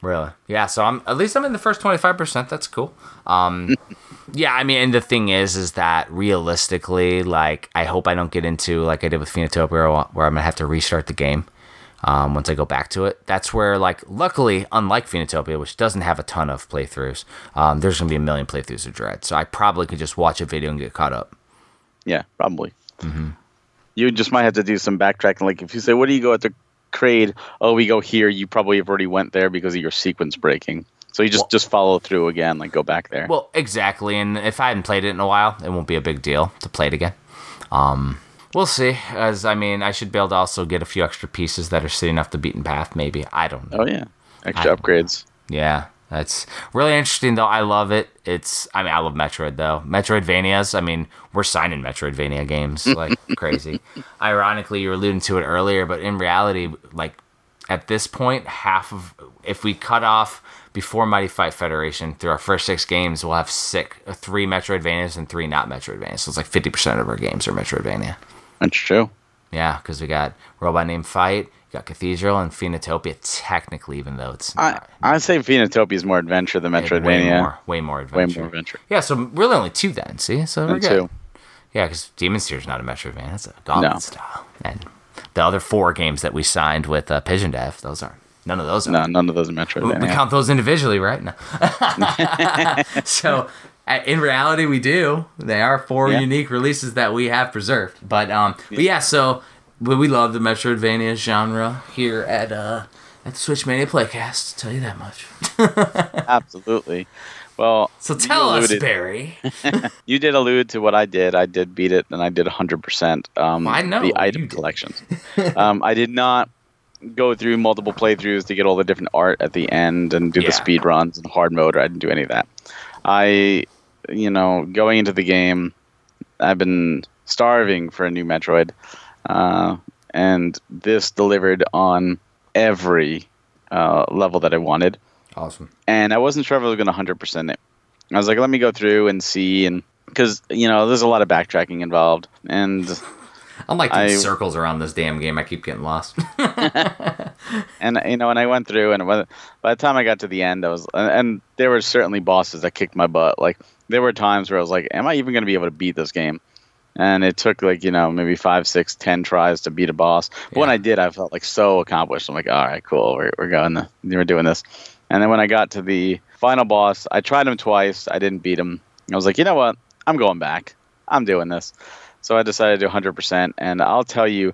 Really? Yeah. So I'm at least I'm in the first twenty five percent. That's cool. Um, <laughs> yeah. I mean, and the thing is, is that realistically, like, I hope I don't get into like I did with Phoenotopia, where I'm gonna have to restart the game. Um, once I go back to it, that's where like luckily, unlike Phoenotopia, which doesn't have a ton of playthroughs, um, there's gonna be a million playthroughs of Dread. So I probably could just watch a video and get caught up. Yeah, probably. Mm-hmm. You just might have to do some backtracking. Like if you say, "What do you go at the Kraid, oh, we go here. You probably have already went there because of your sequence breaking. So you just well, just follow through again, like go back there. Well, exactly. And if I hadn't played it in a while, it won't be a big deal to play it again. Um, we'll see. As I mean, I should be able to also get a few extra pieces that are sitting off the beaten path. Maybe I don't know. Oh yeah, extra upgrades. Yeah, that's really interesting, though. I love it. It's, I mean, I love Metroid, though. Metroidvanias, I mean, we're signing Metroidvania games <laughs> like crazy. Ironically, you were alluding to it earlier, but in reality, like, at this point, half of, if we cut off before Mighty Fight Federation through our first six games, we'll have six, three Metroidvanias and three not Metroidvanias. So it's like 50% of our games are Metroidvania. That's true. Yeah, because we got Robot Named Fight, got Cathedral and Phoenotopia, Technically, even though it's not, I I say Phoenotopia is more adventure than Metroidvania. Way more, way more adventure. Way more adventure. Yeah, so really only two then. See, so we're good. Two. Yeah, because Demon is not a Metroidvania; it's a Gauntlet no. style. And the other four games that we signed with uh, Pigeon Dev, those aren't. None of those. Are. No, none of those are Metroidvania. We, we count those individually, right? No. <laughs> <laughs> so in reality, we do. They are four yeah. unique releases that we have preserved. But um, yeah. but yeah, so we love the Metroidvania genre here at uh at the Switch Mania Playcast. To tell you that much. <laughs> Absolutely. Well, so tell us, Barry. <laughs> you did allude to what I did. I did beat it, and I did 100%. Um, well, I know the item collections. <laughs> um, I did not go through multiple playthroughs to get all the different art at the end and do yeah. the speed runs and hard mode. Or I didn't do any of that. I, you know, going into the game, I've been starving for a new Metroid. Uh, and this delivered on every uh, level that I wanted. Awesome. And I wasn't sure if I was going to 100% it. I was like, let me go through and see. And because, you know, there's a lot of backtracking involved. And <laughs> I'm like in circles around this damn game. I keep getting lost. <laughs> <laughs> and, you know, and I went through, and by the time I got to the end, I was, and there were certainly bosses that kicked my butt. Like, there were times where I was like, am I even going to be able to beat this game? And it took like you know maybe five six ten tries to beat a boss. But yeah. when i did i felt like so accomplished. I'm like all right cool. We're, we're going to, we're doing this. And then when i got to the final boss i tried him twice. I didn't beat him. I was like you know what? I'm going back. I'm doing this. So i decided to do 100% and i'll tell you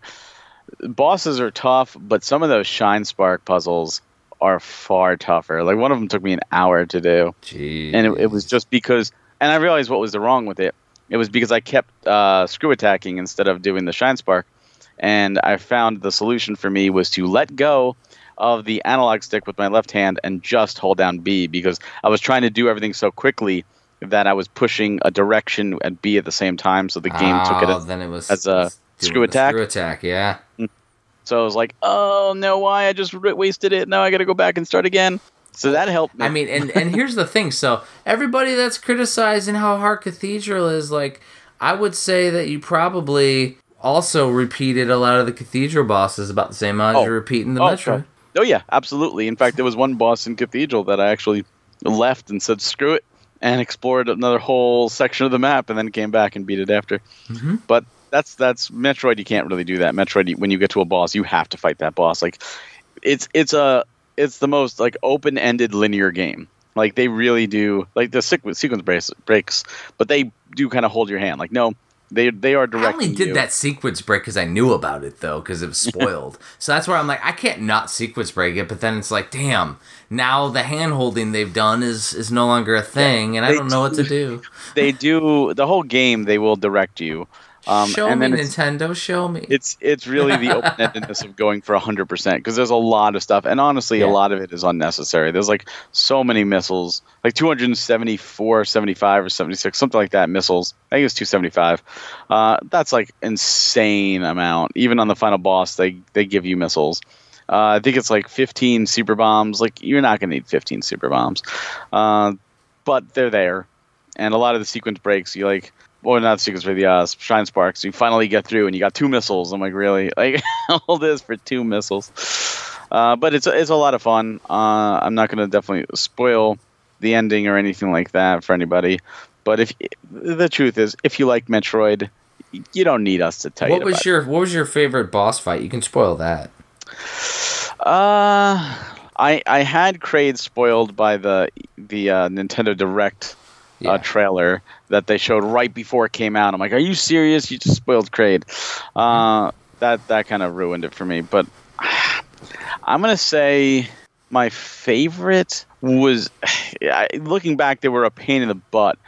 bosses are tough but some of those shine spark puzzles are far tougher. Like one of them took me an hour to do. Jeez. and it, it was just because and i realized what was the wrong with it it was because I kept uh, screw attacking instead of doing the shine spark, and I found the solution for me was to let go of the analog stick with my left hand and just hold down B because I was trying to do everything so quickly that I was pushing a direction and B at the same time, so the game oh, took it oh, as, then it was as a screw attack. Screw attack, yeah. Mm. So I was like, "Oh no, why? I just wasted it. Now I got to go back and start again." So that helped me. I mean, and and here's the thing. So everybody that's criticizing how hard Cathedral is, like, I would say that you probably also repeated a lot of the Cathedral bosses about the same amount oh. as you're repeating the oh, Metro. Sure. Oh yeah, absolutely. In fact, there was one boss in Cathedral that I actually left and said screw it and explored another whole section of the map and then came back and beat it after. Mm-hmm. But that's that's Metroid. You can't really do that. Metroid, when you get to a boss, you have to fight that boss. Like it's it's a it's the most like open-ended linear game. Like they really do like the sequence sequence breaks, but they do kind of hold your hand. Like no, they they are directing. I only did you. that sequence break because I knew about it though, because it was <laughs> spoiled. so that's where I'm like, I can't not sequence break it. But then it's like, damn, now the hand holding they've done is is no longer a thing, and I don't know what to do. they do the whole game. They will direct you, Um, show and me, then Nintendo. Show me. it's it's really the <laughs> open-endedness of going for 100% because there's a lot of stuff and honestly Yeah. a lot of it is unnecessary there's like so many missiles like 274 75 or 76 something like that missiles i think it's 275 uh, that's like insane amount even on the final boss they they give you missiles uh, i think it's like 15 super bombs like you're not going to need 15 super bombs uh, but they're there and a lot of the sequence breaks you like well, not secrets for the uh, shine sparks. You finally get through, and you got two missiles. I'm like, really? <laughs> Like all this for two missiles? Uh, but it's it's a lot of fun. Uh, I'm not gonna definitely spoil the ending or anything like that for anybody. But if the truth is, if you like Metroid, you don't need us to tell what you. was about your What was your favorite boss fight? You can spoil that. Uh, I I had Kraid spoiled by the the uh, Nintendo Direct Yeah. uh, trailer that they showed right before it came out. I'm like, are you serious? You just spoiled Kraid. Uh, that that kind of ruined it for me. But <sighs> I'm gonna say my favorite was, <sighs> looking back, they were a pain in the butt.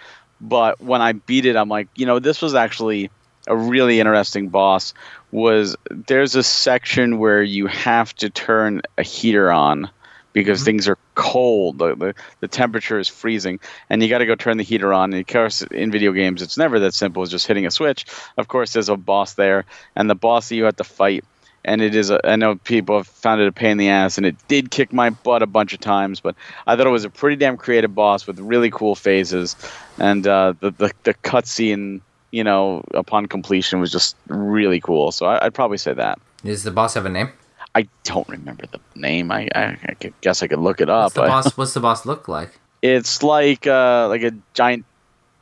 But when I beat it, I'm like, you know, this was actually a really interesting boss. Was there's a section where you have to turn a heater on because things are cold. The, the, the temperature is freezing, and you got to go turn the heater on. And of course, in video games, it's never that simple as just hitting a switch. Of course, there's a boss there, and the boss that you have to fight. And it is, a, I know people have found it a pain in the ass, and it did kick my butt a bunch of times, but I thought it was a pretty damn creative boss with really cool phases. And uh, the, the, the cutscene, you know, upon completion was just really cool. So I, I'd probably say that. Does the boss have a name? I don't remember the name. I, I, I guess I could look it up. What's the boss? What's the boss look like? it's like uh like a giant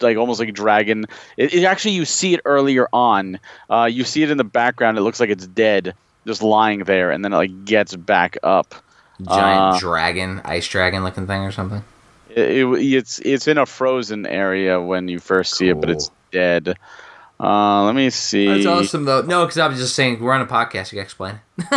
like almost like a dragon it, it actually you see it earlier on uh you see it in the background it looks like it's dead just lying there and then it like gets back up Giant Uh, dragon, ice dragon looking thing or something? it, it- it's it's in a frozen area when you first see it but it's dead uh let me see That's awesome though. No, because I was just saying we're on a podcast. You can explain. <laughs>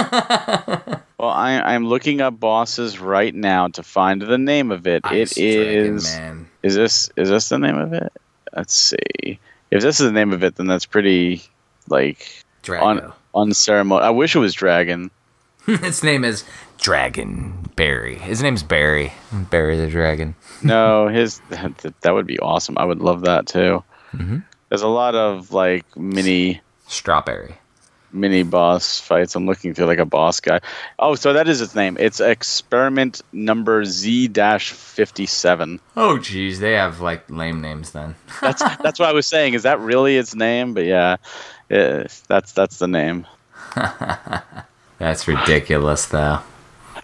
well I, i'm looking up bosses right now to find the name of it Ice it is Dragon, is this is this the name of it let's see if this is the name of it then that's pretty like Drago. unceremonious. I wish it was Dragon. <laughs> Its name is Dragon Barry. His name's Barry. Barry the Dragon. No, <laughs> his that, that would be awesome. I would love that too. Mhm. There's a lot of like mini Strawberry. mini boss fights. I'm looking through like a boss guy. Oh, so that is its name. It's experiment number Z dash fifty seven. Oh, geez, they have like lame names then. <laughs> That's that's what I was saying. Is that really its name? But yeah, yeah that's that's the name. <laughs> That's ridiculous, though.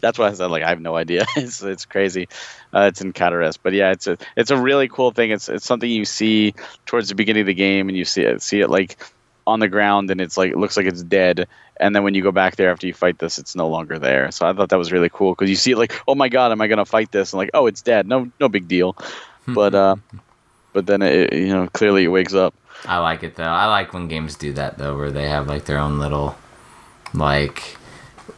That's why I said like I have no idea. <laughs> It's it's crazy. Uh, it's in Cataris, but yeah, it's a it's a really cool thing. It's it's something you see towards the beginning of the game, and you see it see it like on the ground, and it's like it looks like it's dead. And then when you go back there after you fight this, it's no longer there. So I thought that was really cool because you see it like, oh my god, am I gonna fight this? And like, oh, it's dead. No no big deal. But uh, but then it you know clearly it wakes up. I like it though. I like when games do that though, where they have like their own little like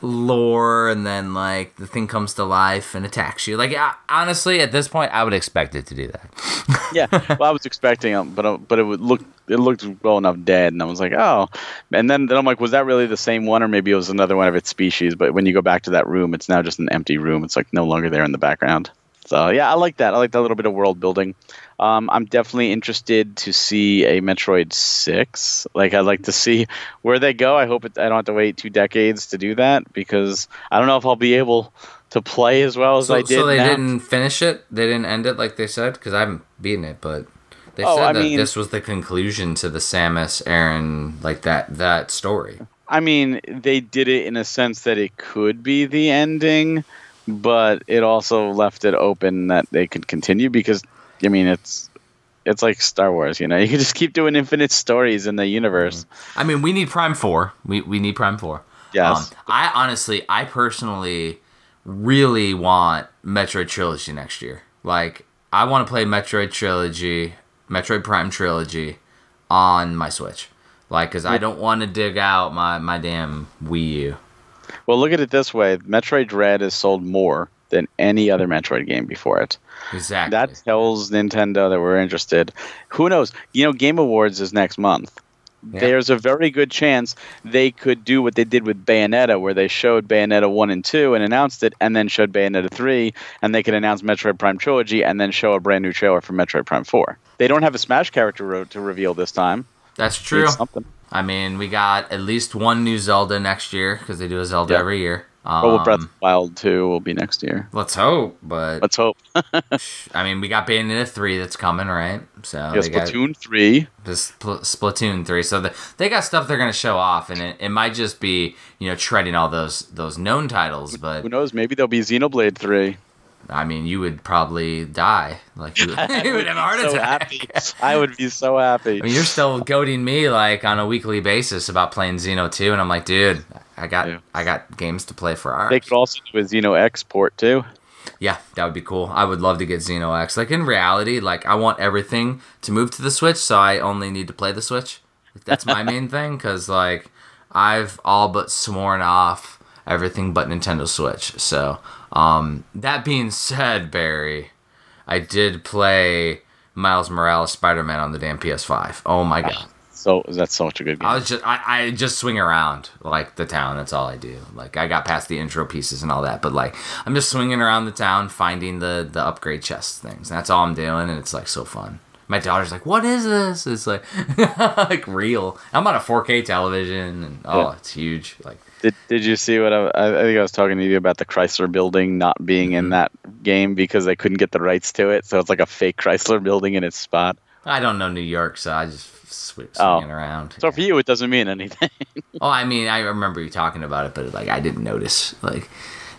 lore, and then like the thing comes to life and attacks you. Like I, honestly, at this point, I would expect it to do that. yeah, <laughs> well, I was expecting it but uh, but it would look it looked well enough dead, and I was like, oh, and then then I'm like, was that really the same one, or maybe it was another one of its species? But when you go back to that room, it's now just an empty room. It's like no longer there in the background. So yeah, I like that. I like that little bit of world building. Um, I'm definitely interested to see a Metroid Six. Like I'd like to see where they go. I hope it, I don't have to wait two decades to do that because I don't know if I'll be able to play as well as So, I did. so they now. didn't finish it. They didn't end it like they said because I haven't beaten it, but they Oh, said I that mean- this was the conclusion to the Samus Aran like that that story. I mean, they did it in a sense that it could be the ending, but it also left it open that they could continue because, I mean, it's it's like Star Wars, you know. <laughs> You can just keep doing infinite stories in the universe. I mean, we need Prime Four. We we need Prime Four. Yes. Um, I honestly, I personally, really want Metroid Trilogy next year. Like, I want to play Metroid Trilogy, Metroid Prime Trilogy, on my Switch. Like, cause I don't want to dig out my my damn Wii U. Well, look at it this way: Metroid Dread has sold more than any other Metroid game before it. Exactly. That tells Nintendo that we're interested. Who knows? You know, Game Awards is next month. there's a very good chance they could do what they did with Bayonetta, where they showed Bayonetta 1 and 2 and announced it, and then showed Bayonetta 3, and they could announce Metroid Prime Trilogy and then show a brand new trailer for Metroid Prime 4. They don't have a Smash character to reveal this time. That's true. It's something. I mean, we got at least one new Zelda next year because they do a Zelda Yeah. every year. Um, But Breath of the Wild 2 will be next year. let's hope, but Let's hope. <laughs> I mean, we got Bayonetta three that's coming, right? So Yeah, Oh, Splatoon 3. this Spl- Splatoon three. So the, they got stuff they're gonna show off, and it, it might just be you know treading all those those known titles, but Who knows? Maybe there'll be Xenoblade 3. I mean, you would probably die, like you, <laughs> <laughs> you would have a heart so attack. happy. I would be so happy. I mean, you're still goading me like on a weekly basis about playing Xeno 2, and I'm like, dude, I got Yeah. I got games to play for ours. They could also do a Xeno X port too. Yeah, that would be cool. I would love to get Xeno X. Like in reality, like I want everything to move to the Switch, so I only need to play the Switch. That's my <laughs> main thing because like I've all but sworn off everything but Nintendo Switch. So um, that being said, Barry, I did play Miles Morales Spider Man on the damn PS5. Oh my god. So that's such a good game. I was just I, I just swing around like the town. That's all I do. Like I got past the intro pieces and all that, but like I'm just swinging around the town, finding the the upgrade chest things. That's all I'm doing, and it's like so fun. My daughter's like, "What is this?" It's like <laughs> like real. I'm on a 4K television, and oh, Yeah. it's huge. Like Did, did you see what I, I think I was talking to you about the Chrysler building not being in Mhm. that game because they couldn't get the rights to it, so it's like a fake Chrysler building in its spot. I don't know New York, so I just sw- Oh. around. So for you, it doesn't mean anything. <laughs> Oh, I mean, I remember you talking about it, but like I didn't notice. Like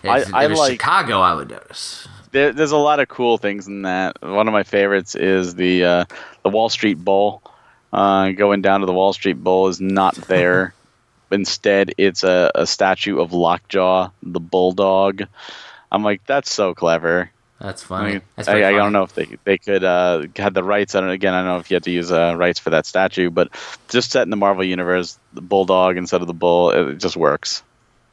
if I- I like- Chicago, I would notice. there, there's a lot of cool things in that. One of my favorites is the uh, the Wall Street Bowl. Uh, going down to the Wall Street Bowl is not <laughs> there. Instead, it's a, a statue of Lockjaw, the bulldog. I'm like, that's so clever. That's I, funny. mean, That's I, I don't know if they they could uh, had the rights. I don't again. I don't know if you had to use uh, rights for that statue, but just set in the Marvel universe, the bulldog instead of the bull, it just works.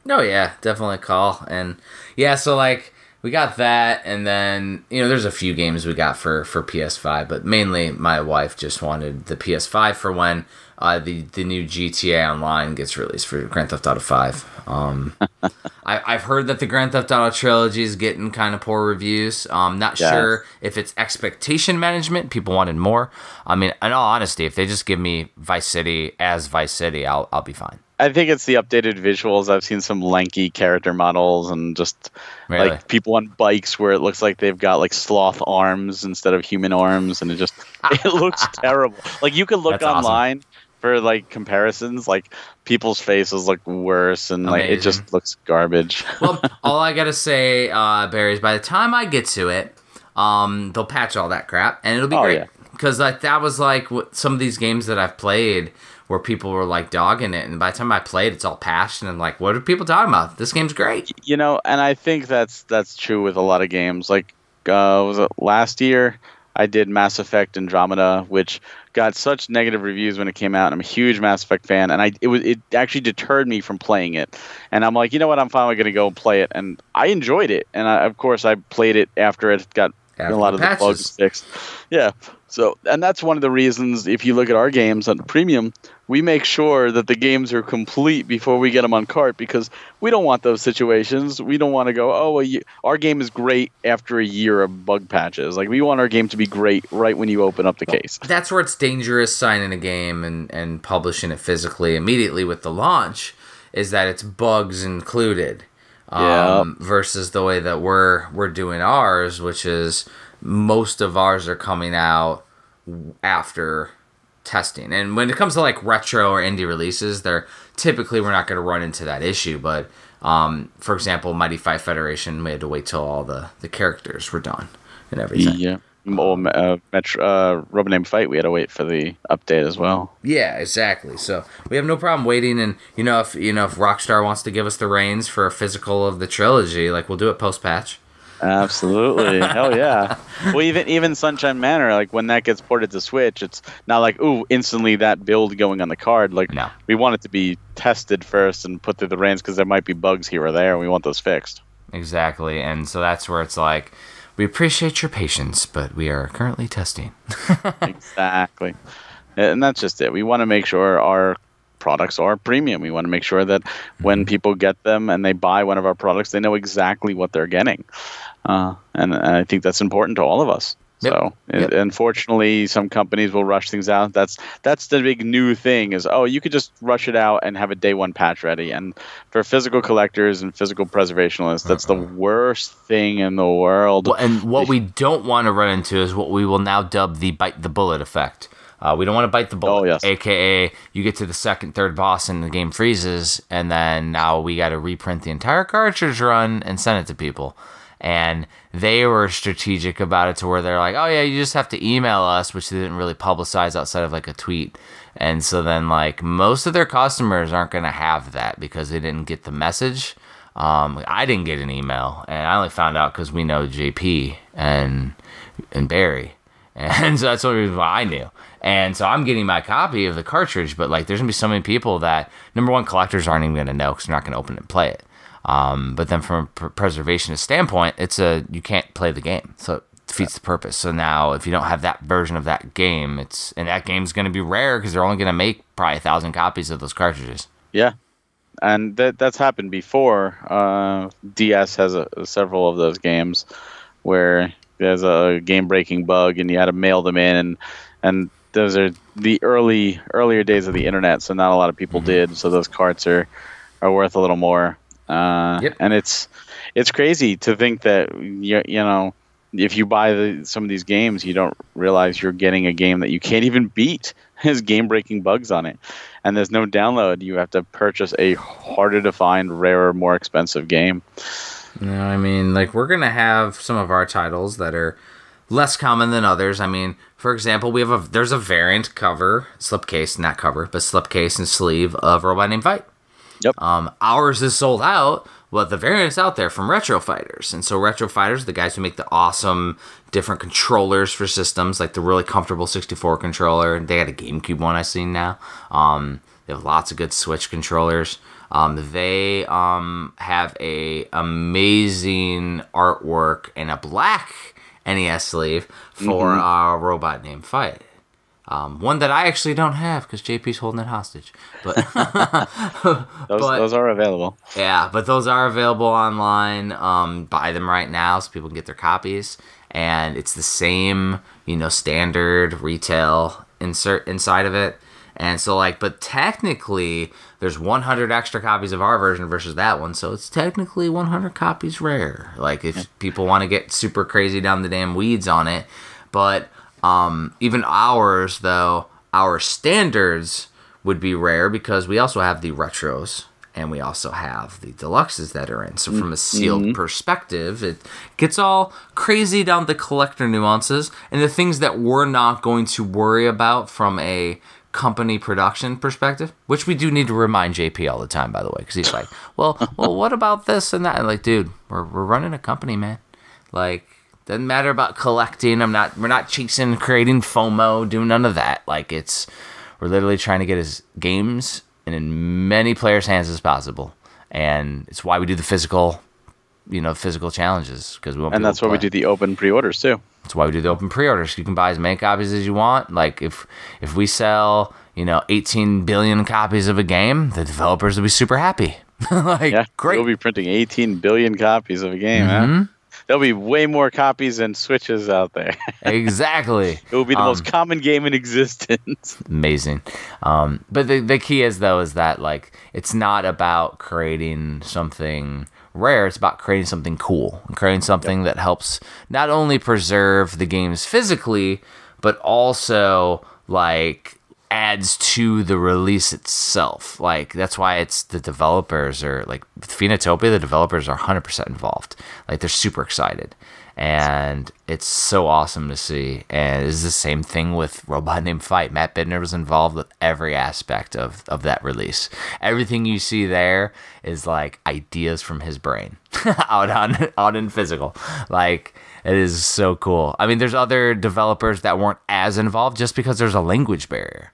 No, yeah, definitely a call. And yeah, so like we got that and then you know, there's a few games we got for for PS5, but mainly my wife just wanted the PS5 for when uh, the the new GTA Online gets released for Grand Theft Auto 5. Um, <laughs> I, I've heard that the Grand Theft Auto trilogy is getting kind of poor reviews. Um, not Yes. sure if it's expectation management. People wanted more. I mean, in all honesty, if they just give me Vice City as Vice City, I'll I'll be fine. I think it's the updated visuals. I've seen some lanky character models and just Really? like people on bikes where it looks like they've got like sloth arms instead of human arms, and it just <laughs> it looks terrible. Like you could <laughs> look That's awesome. For like comparisons, like people's faces look worse, and like it just looks garbage. <laughs> well, all I gotta say, uh, Barry, is by the time I get to it, um, they'll patch all that crap, and it'll be Oh, great. yeah. Because like that was like what some of these games that I've played where people were like dogging it, and by the time I played, it's all patched, and like, what are people talking about? This game's great. you know, and I think that's that's true with a lot of games. Like, uh, was it last year? I did Mass Effect Andromeda, which got such negative reviews when it came out. And I'm a huge Mass Effect fan, and I it was it actually deterred me from playing it. And I'm like, you know what? I'm finally going to go and play it, and I enjoyed it. And I, of course, I played it after it got After a lot of the bugs fixed. Yeah. So, and that's one of the reasons. If you look at our games on premium, we make sure that the games are complete before we get them on cart because we don't want those situations. We don't want to go, oh, well, our game is great after a year of bug patches. Like we want our game to be great right when you open up the case. That's where it's dangerous signing a game and, and publishing it physically immediately with the launch, is that it's bugs included. Um, versus the way that we're we're doing ours, which is most of ours are coming out after testing. And when it comes to like retro or indie releases, they're typically we're not going to run into that issue. But um, for example, Mighty Fight Federation, we had to wait till all the the characters were done and everything. Yeah. Well, uh, Metro, uh, Robot Named Fight, we had to wait for the update as well. Yeah, exactly. So we have no problem waiting, and you know, if you know if Rockstar wants to give us the reins for a physical of the trilogy, like we'll do it post patch. Absolutely. Hell yeah. <laughs> Well, even even Sunshine Manor, like when that gets ported to Switch, it's not like ooh instantly that build going on the card. Like No. we want it to be tested first and put through the reins because there might be bugs here or there, and we want those fixed. Exactly, and so that's where it's like, we appreciate your patience, but we are currently testing. <laughs> exactly. and that's just it. We want to make sure our products are premium. We want to make sure that when Mm-hmm. people get them and they buy one of our products, they know exactly what they're getting. Uh, and, and I think that's important to all of us. Yep. So, Yep. unfortunately, some companies will rush things out. That's that's the big new thing is oh, you could just rush it out and have a day one patch ready. And for physical collectors and physical preservationists, that's the worst thing in the world. Well, and what we don't want to run into is what we will now dub the bite the bullet effect. Uh, we don't want to bite the bullet, Oh, yes. aka you get to the second, third boss and the game freezes, and then now we got to reprint the entire cartridge run and send it to people. And they were strategic about it to where they're like, oh yeah, you just have to email us, which they didn't really publicize outside of like a tweet. And so then like most of their customers aren't gonna have that because they didn't get the message. Um, I didn't get an email, and I only found out because we know JP and and Barry, <laughs> and so that's the only reason why I knew. And so I'm getting my copy of the cartridge, but like, there's gonna be so many people that number one, collectors aren't even gonna know because they're not gonna open it and play it. Um, but then from a pr- preservationist standpoint, it's a you can't play the game, so it defeats the purpose. So now, if you don't have that version of that game, it's and that game's gonna be rare because they're only gonna make probably a thousand copies of those cartridges. Yeah, and that that's happened before. Uh, DS has a, several of those games where there's a game breaking bug and you had to mail them in, and and those are the early earlier days of the internet, so not a lot of people did. So those carts are are worth a little more. Uh, Yep. And it's it's crazy to think that you you know if you buy the, some of these games, you don't realize you're getting a game that you can't even beat. <laughs> Has game breaking bugs on it, and there's no download. You have to purchase a harder to find, rarer, more expensive game. You know, I mean, like we're gonna have some of our titles that are less common than others. I mean, for example, we have a there's a variant cover, slipcase, not cover, but slipcase and sleeve of Robot Named Fight. Yep. Um, ours is sold out, but the variant's out there from Retro Fighters, and so Retro Fighters, the guys who make the awesome different controllers for systems, like the really comfortable 64 controller. They got a GameCube one I've seen now. Um, they have lots of good Switch controllers. Um, they um, have a amazing artwork and a black NES sleeve for our robot named Fight. Um, one that I actually don't have because JP's holding it hostage. But <laughs> Those, But- those are available. yeah, but those are available online. Um, buy them right now so people can get their copies. And it's the same, you know, standard retail insert inside of it. And so, like, but technically, there's 100 extra copies of our version versus that one. So it's technically 100 copies rare. Like, if people want to get super crazy down the damn weeds on it. But um, even ours, though, our standards would be rare because we also have the retros and we also have the deluxes that are in. So from a sealed perspective, it gets all crazy down the collector nuances and the things that we're not going to worry about from a company production perspective, which we do need to remind JP all the time, by the way, because he's like, "Well, well, what about this and that?" And like, dude, we're we're running a company, man. Like, doesn't matter about collecting. I'm not. We're not chasing, creating FOMO, doing none of that. Like, it's we're literally trying to get his games in many players' hands as possible, and it's why we do the physical, you know, physical challenges because we want. And that's why we do the open pre-orders too. That's why we do the open pre-orders. You can buy as many copies as you want. Like if if we sell, you know, 18 billion copies of a game, the developers will be super happy. <laughs> like Yeah, great. We'll be printing 18 billion copies of a game. Mm-hmm. Huh? There'll be way more copies and Switches out there. <laughs> exactly. it will be the Um, most common game in existence. <laughs> amazing. Um, but the, the key is though is that like it's not about creating something rare. It's about creating something cool, and creating something that helps not only preserve the games physically, but also like adds to the release itself. Like that's why it's the developers are like Phoenotopia, the developers are 100% involved. Like they're super excited. And it's so awesome to see. And it's the same thing with Robot Named Fight. Matt Bitner was involved with every aspect of, of that release. Everything you see there is like ideas from his brain <laughs> out on out in physical. Like it is so cool. I mean, there's other developers that weren't as involved just because there's a language barrier.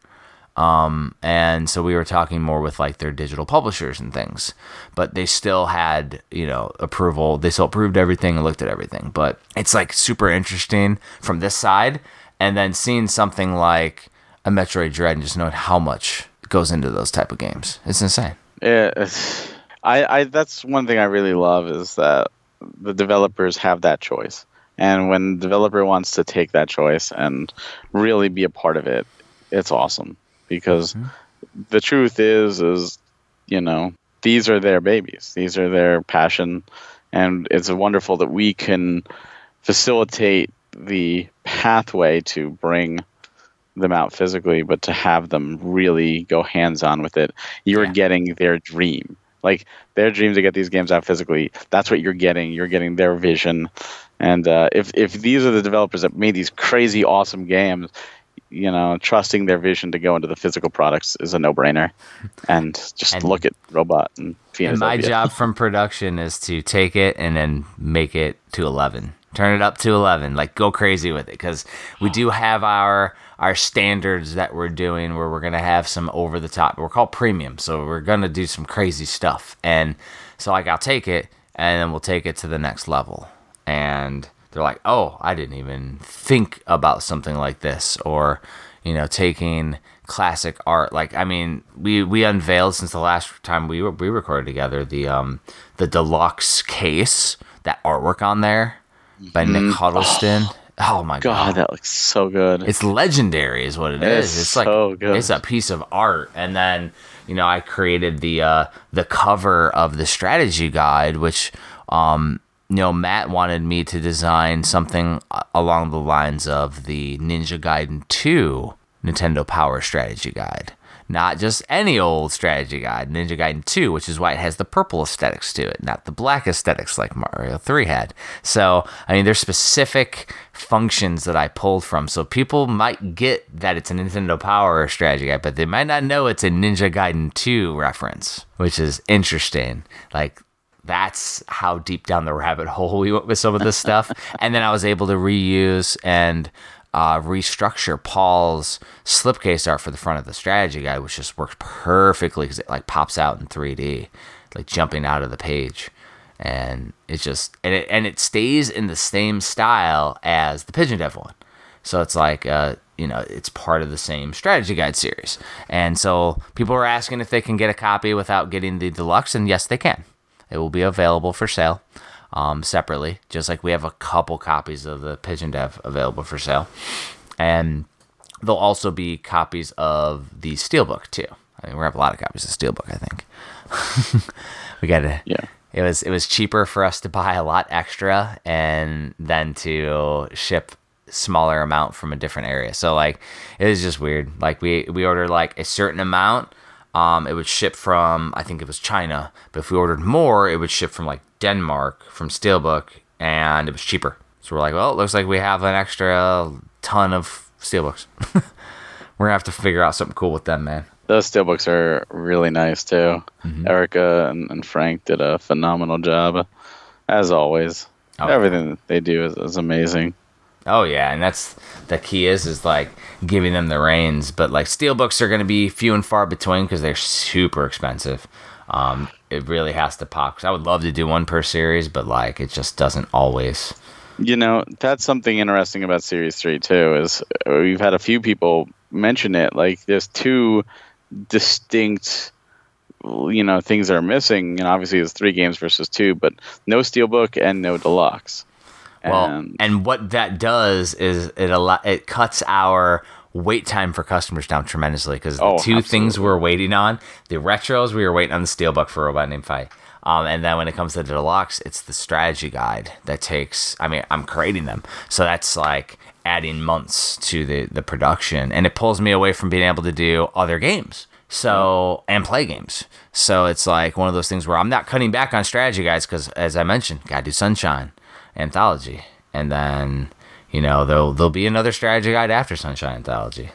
Um, and so we were talking more with like their digital publishers and things, but they still had, you know, approval. They still approved everything and looked at everything. But it's like super interesting from this side. And then seeing something like a Metroid Dread and just knowing how much goes into those type of games. It's insane. Yeah, I, I that's one thing I really love is that the developers have that choice. And when the developer wants to take that choice and really be a part of it, it's awesome because mm-hmm. the truth is is you know, these are their babies. These are their passion and it's wonderful that we can facilitate the pathway to bring them out physically, but to have them really go hands on with it, you're yeah. getting their dream. Like their dream to get these games out physically, that's what you're getting. You're getting their vision. And uh, if if these are the developers that made these crazy awesome games, you know, trusting their vision to go into the physical products is a no-brainer. And just and, look at Robot and And my job from production is to take it and then make it to 11. Turn it up to 11. Like go crazy with it cuz we do have our our standards that we're doing where we're going to have some over the top. We're called premium, so we're going to do some crazy stuff. And so like I'll take it and then we'll take it to the next level. And they're like, "Oh, I didn't even think about something like this," or you know, taking classic art. Like, I mean, we we unveiled since the last time we were, we recorded together the um the deluxe case, that artwork on there by mm-hmm. Nick Huddleston. Oh. Oh my god. god, that looks so good. It's legendary, is what it is. It's, like so good. it's a piece of art. And then you know, I created the uh, the cover of the strategy guide, which um, you know, Matt wanted me to design something along the lines of the Ninja Gaiden 2 Nintendo Power Strategy Guide. Not just any old strategy guide, Ninja Gaiden 2, which is why it has the purple aesthetics to it, not the black aesthetics like Mario 3 had. So, I mean, there's specific functions that I pulled from. So people might get that it's a Nintendo Power strategy guide, but they might not know it's a Ninja Gaiden 2 reference, which is interesting. Like, that's how deep down the rabbit hole we went with some of this stuff. <laughs> and then I was able to reuse and uh, restructure Paul's slipcase art for the front of the strategy guide, which just works perfectly because it like pops out in 3D, like jumping out of the page, and it just and it and it stays in the same style as the Pigeon Dev one. So it's like uh, you know it's part of the same strategy guide series, and so people are asking if they can get a copy without getting the deluxe, and yes, they can. It will be available for sale um, separately, just like we have a couple copies of the Pigeon Dev available for sale. And there'll also be copies of the Steelbook too. I mean, we have a lot of copies of Steelbook. I think <laughs> we got to. Yeah. It was it was cheaper for us to buy a lot extra and then to ship smaller amount from a different area. So like it was just weird. Like we we ordered like a certain amount um, it would ship from I think it was China, but if we ordered more, it would ship from like Denmark from Steelbook, and it was cheaper. So we're like, well, it looks like we have an extra ton of Steelbooks. <laughs> we're gonna have to figure out something cool with them, man. Those Steelbooks are really nice too. Mm-hmm. Erica and, and, Frank did a phenomenal job, as always. Oh, Everything they do is, is amazing. Oh yeah, and that's the key is is like giving them the reins. But like steelbooks are going to be few and far between because they're super expensive. Um, it really has to pop. Cause I would love to do one per series, but like it just doesn't always. You know, that's something interesting about Series Three too. Is we've had a few people mention it. Like there's two distinct you know things that are missing and obviously it's three games versus two but no steelbook and no deluxe well, and, and what that does is it a it cuts our wait time for customers down tremendously because the oh, two absolutely. things we're waiting on the retros we were waiting on the steelbook for robot named fight um, and then when it comes to the deluxe it's the strategy guide that takes i mean i'm creating them. So that's like adding months to the the production and it pulls me away from being able to do other games. So and play games. So it's like one of those things where i'm not cutting back on strategy guys because as i mentioned gotta do sunshine anthology, and then you know there'll there'll be another strategy guide after Sunshine Anthology.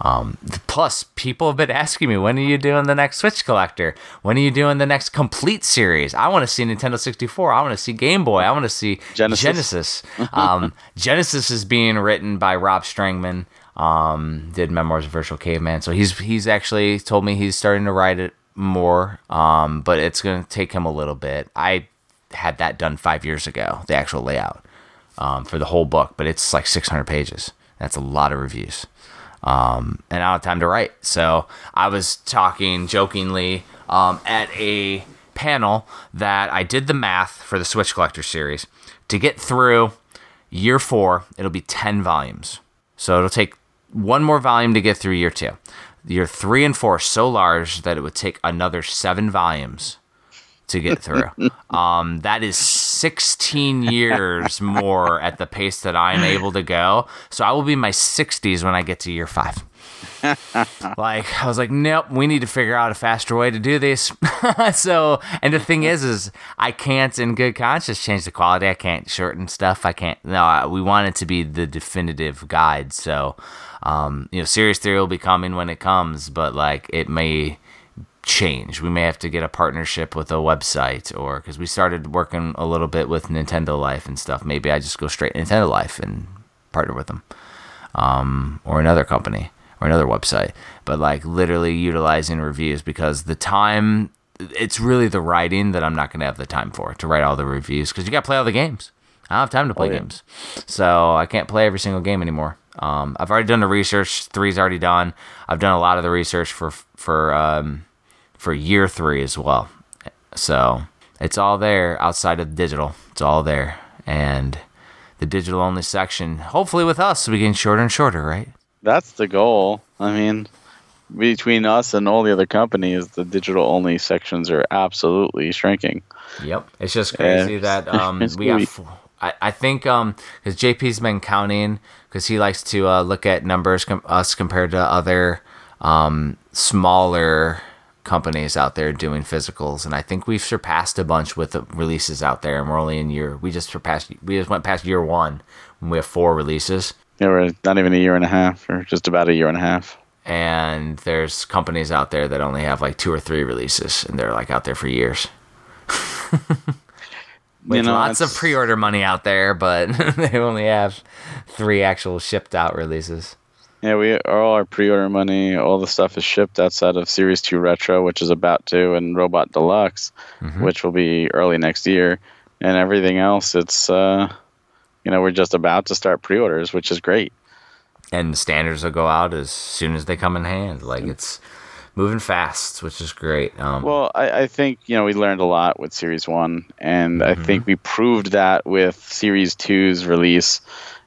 Um, plus, people have been asking me, when are you doing the next Switch Collector? When are you doing the next Complete series? I want to see Nintendo 64. I want to see Game Boy. I want to see Genesis. Genesis. <laughs> um, Genesis is being written by Rob Strangman. Um, did Memoirs of Virtual Caveman. So he's he's actually told me he's starting to write it more. Um, but it's gonna take him a little bit. I had that done five years ago, the actual layout um, for the whole book, but it's like 600 pages. That's a lot of reviews. um, and I don't have time to write. So I was talking jokingly um, at a panel that I did the math for the Switch Collector series to get through year four. It'll be ten volumes, so it'll take one more volume to get through year two. Year three and four so large that it would take another seven volumes to get through. um, that is 16 <laughs> years more at the pace that I'm able to go. So I will be in my 60s when I get to year five. <laughs> like I was like, nope, we need to figure out a faster way to do this. <laughs> so, and the thing is, is I can't, in good conscience, change the quality. I can't shorten stuff. I can't. No, we want it to be the definitive guide. So, um, you know, serious theory will be coming when it comes, but like it may change. We may have to get a partnership with a website, or because we started working a little bit with Nintendo Life and stuff. Maybe I just go straight Nintendo Life and partner with them, um, or another company or another website. But like literally utilizing reviews because the time, it's really the writing that I'm not going to have the time for to write all the reviews because you got to play all the games. I don't have time to play oh, yeah. games, so I can't play every single game anymore. Um, I've already done the research. Three's already done. I've done a lot of the research for for um, for year three as well. So it's all there outside of digital. It's all there, and the digital only section. Hopefully, with us, we getting shorter and shorter, right? That's the goal. I mean, between us and all the other companies, the digital only sections are absolutely shrinking. Yep, it's just crazy yeah. that um, <laughs> we have. I, I think um because JP's been counting because he likes to uh, look at numbers com- us compared to other um smaller companies out there doing physicals, and I think we've surpassed a bunch with the releases out there, and we're only in year. We just surpassed. We just went past year one when we have four releases. Yeah, we're not even a year and a half, or just about a year and a half. And there's companies out there that only have like two or three releases, and they're like out there for years. <laughs> With you know, lots of pre-order money out there, but <laughs> they only have three actual shipped out releases. Yeah, we all our pre-order money, all the stuff is shipped outside of Series Two Retro, which is about to, and Robot Deluxe, mm-hmm. which will be early next year, and everything else, it's uh, you know, we're just about to start pre-orders, which is great. And the standards will go out as soon as they come in hand. Like it's moving fast, which is great. Um, well, I, I, think you know we learned a lot with Series One, and mm-hmm. I think we proved that with Series 2's release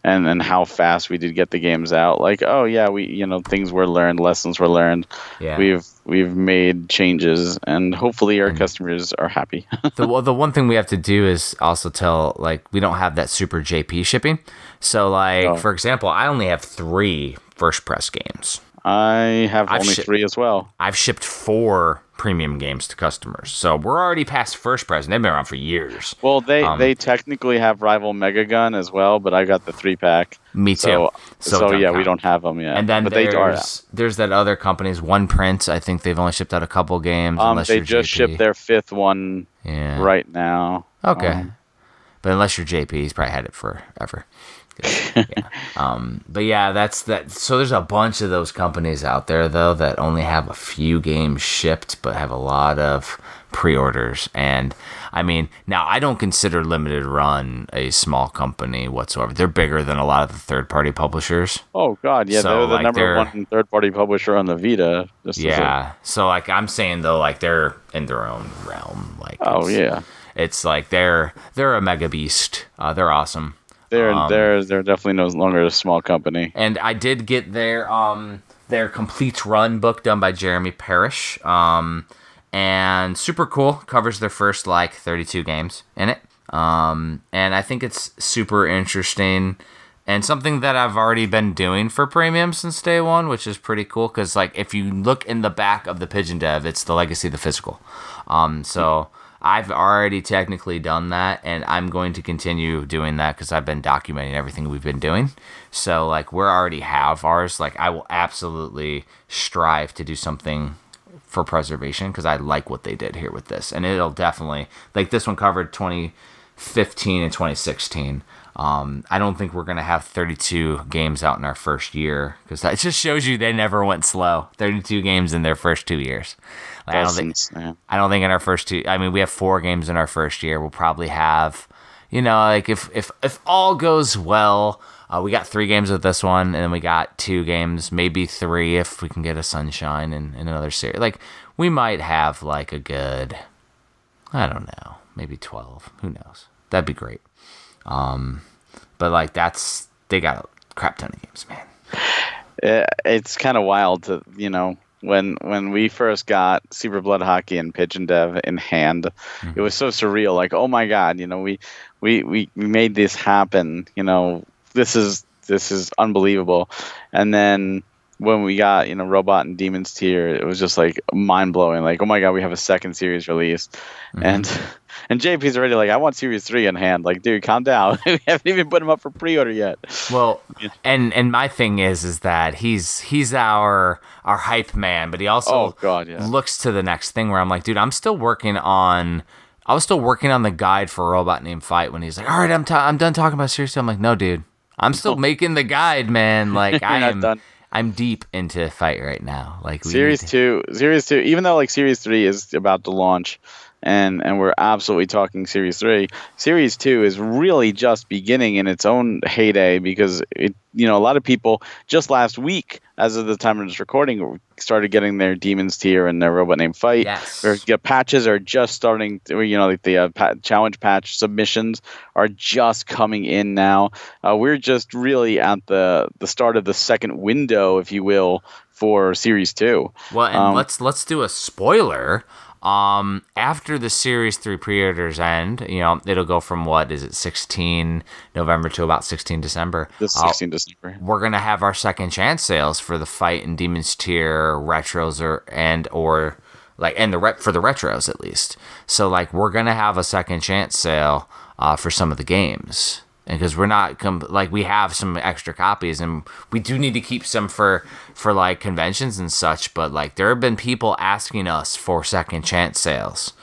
and and how fast we did get the games out. Like, oh yeah, we you know things were learned, lessons were learned. Yeah. We've we've made changes, and hopefully our and customers are happy. <laughs> the well, the one thing we have to do is also tell like we don't have that super JP shipping. So like oh. for example, I only have three first press games. I have I've only three as well. I've shipped four premium games to customers. So we're already past first press, and they've been around for years. Well, they um, they technically have rival Mega Gun as well, but I got the three pack. Me too. So, so, so yeah, count. we don't have them yet. And then but there's, they are there's that other company's One Print. I think they've only shipped out a couple games. Um, they just JP. shipped their fifth one. Yeah. Right now. Okay. Um, but unless you're JP, he's probably had it forever yeah. <laughs> Um, but yeah, that's that. So there's a bunch of those companies out there though that only have a few games shipped, but have a lot of pre-orders. And I mean, now I don't consider Limited Run a small company whatsoever. They're bigger than a lot of the third-party publishers. Oh God, yeah, so, they're the like, number they're, one third-party publisher on the Vita. yeah. So like I'm saying though, like they're in their own realm. Like oh yeah. It's like they're they're a mega beast. Uh, they're awesome. They're um, they're they're definitely no longer a small company. And I did get their um their complete run book done by Jeremy Parish. Um and super cool. Covers their first like 32 games in it. Um and I think it's super interesting and something that I've already been doing for premium since day one, which is pretty cool. Because like if you look in the back of the Pigeon Dev, it's the legacy of the physical. Um, so I've already technically done that, and I'm going to continue doing that because I've been documenting everything we've been doing. So, like, we already have ours. Like, I will absolutely strive to do something for preservation because I like what they did here with this, and it'll definitely like this one covered 2015 and 2016. Um, I don't think we're gonna have 32 games out in our first year because that just shows you they never went slow. 32 games in their first two years. Like, I don't think. I don't think in our first two. I mean, we have four games in our first year. We'll probably have, you know, like if if if all goes well, Uh, we got three games with this one, and then we got two games, maybe three if we can get a sunshine and, in another series. Like we might have like a good, I don't know, maybe twelve. Who knows? That'd be great. Um, but like that's they got a crap ton of games, man. It, it's kind of wild to you know when when we first got Super Blood Hockey and Pigeon Dev in hand, mm-hmm. it was so surreal. Like, oh my god, you know, we we we made this happen. You know, this is this is unbelievable. And then when we got you know Robot and Demons Tier, it was just like mind blowing. Like, oh my god, we have a second series released, mm-hmm. and <laughs> and JP's already like, I want Series Three in hand. Like, dude, calm down. <laughs> we haven't even put him up for pre-order yet. Well, and and my thing is, is that he's he's our our hype man, but he also oh, god, yeah. looks to the next thing where I'm like, dude, I'm still working on. I was still working on the guide for a robot named Fight when he's like, all right, I'm t- I'm done talking about Series Two. I'm like, no, dude, I'm still <laughs> making the guide, man. Like <laughs> I am. Done. I'm deep into fight right now. Like Series to... Two, Series Two. Even though like Series Three is about to launch, and and we're absolutely talking Series Three. Series Two is really just beginning in its own heyday because it, you know, a lot of people just last week, as of the time of this recording, started getting their Demons tier and their Robot name Fight. Yes. Or, patches are just starting. To, you know, like the uh, pa- challenge patch submissions are just coming in now. Uh, we're just really at the the start of the second window, if you will, for Series Two. Well, and um, let's let's do a spoiler um, after the series three pre-orders end, you know, it'll go from what is it, 16 November to about 16 December. The 16 uh, December. We're gonna have our second chance sales for the fight and Demons tier retros or and or like and the rep for the retros at least. So like we're gonna have a second chance sale uh, for some of the games because we're not com- like we have some extra copies and we do need to keep some for for like conventions and such but like there have been people asking us for second chance sales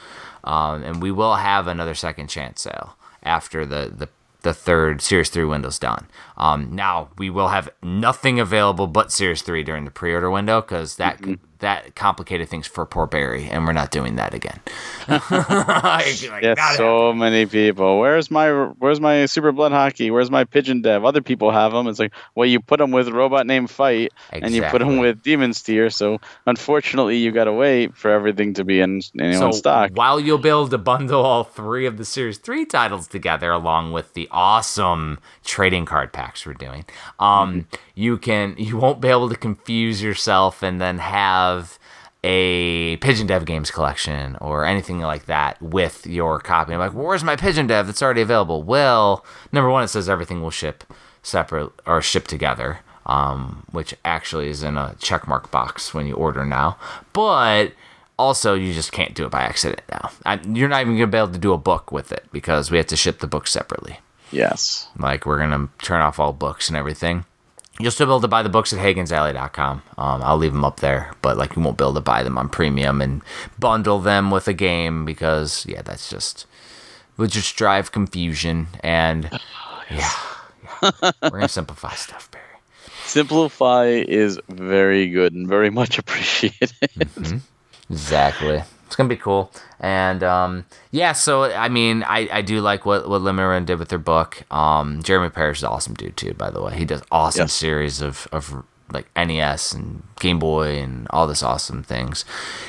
um, and we will have another second chance sale after the the the third Series 3 window's done. Um, now, we will have nothing available but Series 3 during the pre order window because that mm-hmm that complicated things for poor Barry, and we're not doing that again. <laughs> like, yes, so many people. Where's my Where's my Super Blood Hockey? Where's my Pigeon Dev? Other people have them. It's like, well, you put them with Robot Name Fight, exactly. and you put them with Demon's Tier. So unfortunately, you got to wait for everything to be in, in so stock. While you'll be able to bundle all three of the Series Three titles together, along with the awesome trading card packs we're doing, um, mm-hmm. you can you won't be able to confuse yourself and then have have a Pigeon Dev Games collection or anything like that with your copy. I'm like, where's my Pigeon Dev that's already available? Well, number one, it says everything will ship separate or ship together, um, which actually is in a checkmark box when you order now. But also, you just can't do it by accident now. I, you're not even gonna be able to do a book with it because we have to ship the book separately. Yes. Like we're gonna turn off all books and everything. You'll still be able to buy the books at HagensAlley.com. Um, I'll leave them up there, but like you won't be able to buy them on premium and bundle them with a game because yeah, that's just would just drive confusion and <sighs> yeah, yeah. we're gonna simplify stuff, Barry. Simplify is very good and very much appreciated. Mm-hmm. Exactly it's gonna be cool. And um, yeah, so I mean, I, I do like what what Lemon did with their book. Um, Jeremy Parish is awesome dude too, by the way. He does awesome yes. series of of like NES and Game Boy and all this awesome things.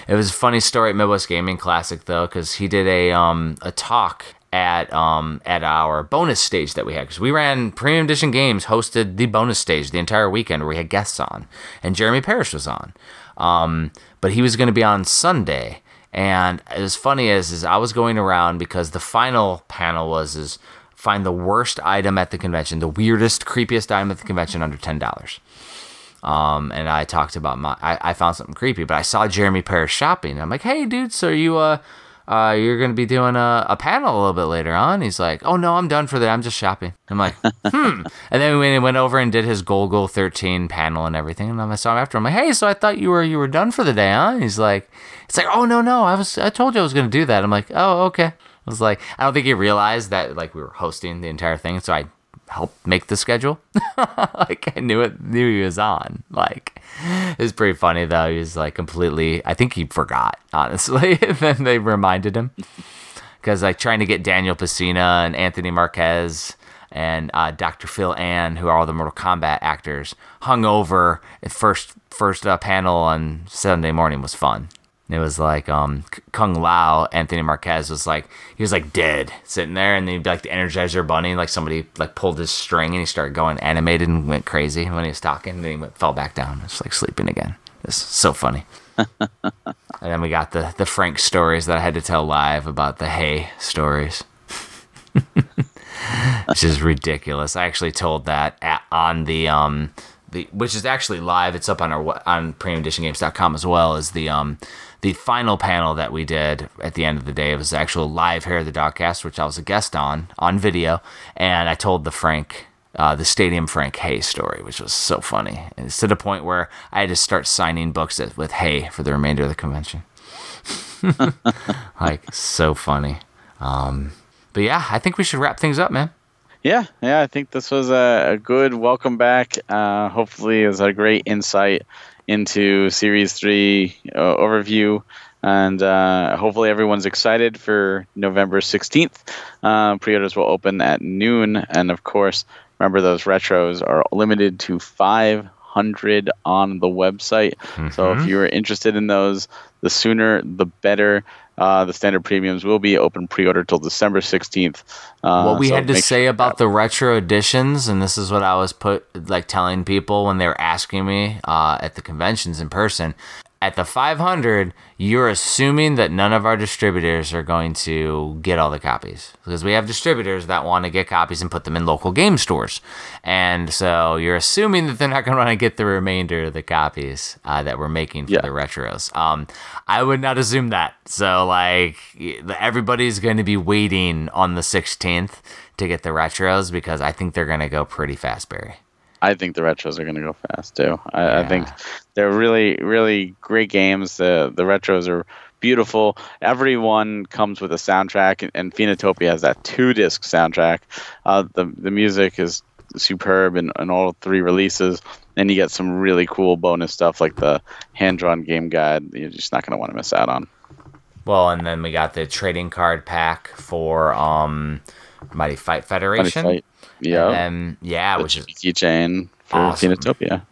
It was a funny story at Midwest Gaming Classic though, because he did a um a talk at um at our bonus stage that we had because we ran premium edition games hosted the bonus stage the entire weekend where we had guests on and Jeremy Parish was on um but he was going to be on Sunday and as funny as is I was going around because the final panel was is find the worst item at the convention, the weirdest, creepiest item at the convention under ten dollars. Um, and I talked about my I, I found something creepy, but I saw Jeremy Parish shopping. I'm like, hey dude, so you uh uh, you're going to be doing a, a panel a little bit later on. He's like, oh, no, I'm done for that. I'm just shopping. I'm like, <laughs> hmm. And then we went over and did his Golgo 13 panel and everything. And then I saw him after. I'm like, hey, so I thought you were you were done for the day, huh? And he's like, it's like, oh, no, no. I was I told you I was going to do that. I'm like, oh, okay. I was like, I don't think he realized that like we were hosting the entire thing. So I help make the schedule. <laughs> like I knew it, knew he was on. Like it was pretty funny though. He was like completely. I think he forgot honestly. <laughs> then they reminded him because like trying to get Daniel Pesina and Anthony Marquez and uh, Dr. Phil Ahn, who are all the Mortal Kombat actors, hung over. First first uh, panel on Sunday morning was fun. It was like um, Kung Lao, Anthony Marquez was like he was like dead sitting there, and then he'd be like the Energizer Bunny, like somebody like pulled his string and he started going animated and went crazy when he was talking, and then he went, fell back down, it's like sleeping again. It's so funny. <laughs> and then we got the the Frank stories that I had to tell live about the hay stories. <laughs> which is ridiculous. I actually told that at, on the um the which is actually live. It's up on our on premiumeditiongames.com as well as the um the final panel that we did at the end of the day. It was actual live Hair of the Dogcast, which I was a guest on on video, and I told the Frank. Uh, the Stadium Frank Hay story, which was so funny. And it's to the point where I had to start signing books with Hay for the remainder of the convention. <laughs> like, so funny. Um, but yeah, I think we should wrap things up, man. Yeah, yeah, I think this was a, a good welcome back. Uh, hopefully, it was a great insight into Series 3 uh, overview. And uh, hopefully, everyone's excited for November 16th. Uh, Pre orders will open at noon. And of course, remember those retros are limited to 500 on the website. Mm-hmm. So if you're interested in those, the sooner the better. Uh, the standard premiums will be open pre-order till December 16th. Uh, what we so had to say sure about the retro editions, and this is what I was put like telling people when they were asking me uh, at the conventions in person at the 500, you're assuming that none of our distributors are going to get all the copies because we have distributors that want to get copies and put them in local game stores. And so you're assuming that they're not going <laughs> to want to get the remainder of the copies uh, that we're making for yeah. the retros. Um, I would not assume that. So, like, everybody's going to be waiting on the 16th to get the retros because I think they're going to go pretty fast, Barry. I think the retros are going to go fast too. I, yeah. I, think they're really, really great games. The the retros are beautiful. Everyone comes with a soundtrack, and, and Phoenotopia has that two disc soundtrack. Uh, the the music is superb in, in all three releases, and you get some really cool bonus stuff like the hand drawn game guide. You're just not going to want to miss out on. Well, and then we got the trading card pack for um, Mighty Fight Federation. Mighty Fight. Yeah. And yeah, the which is keychain for awesome.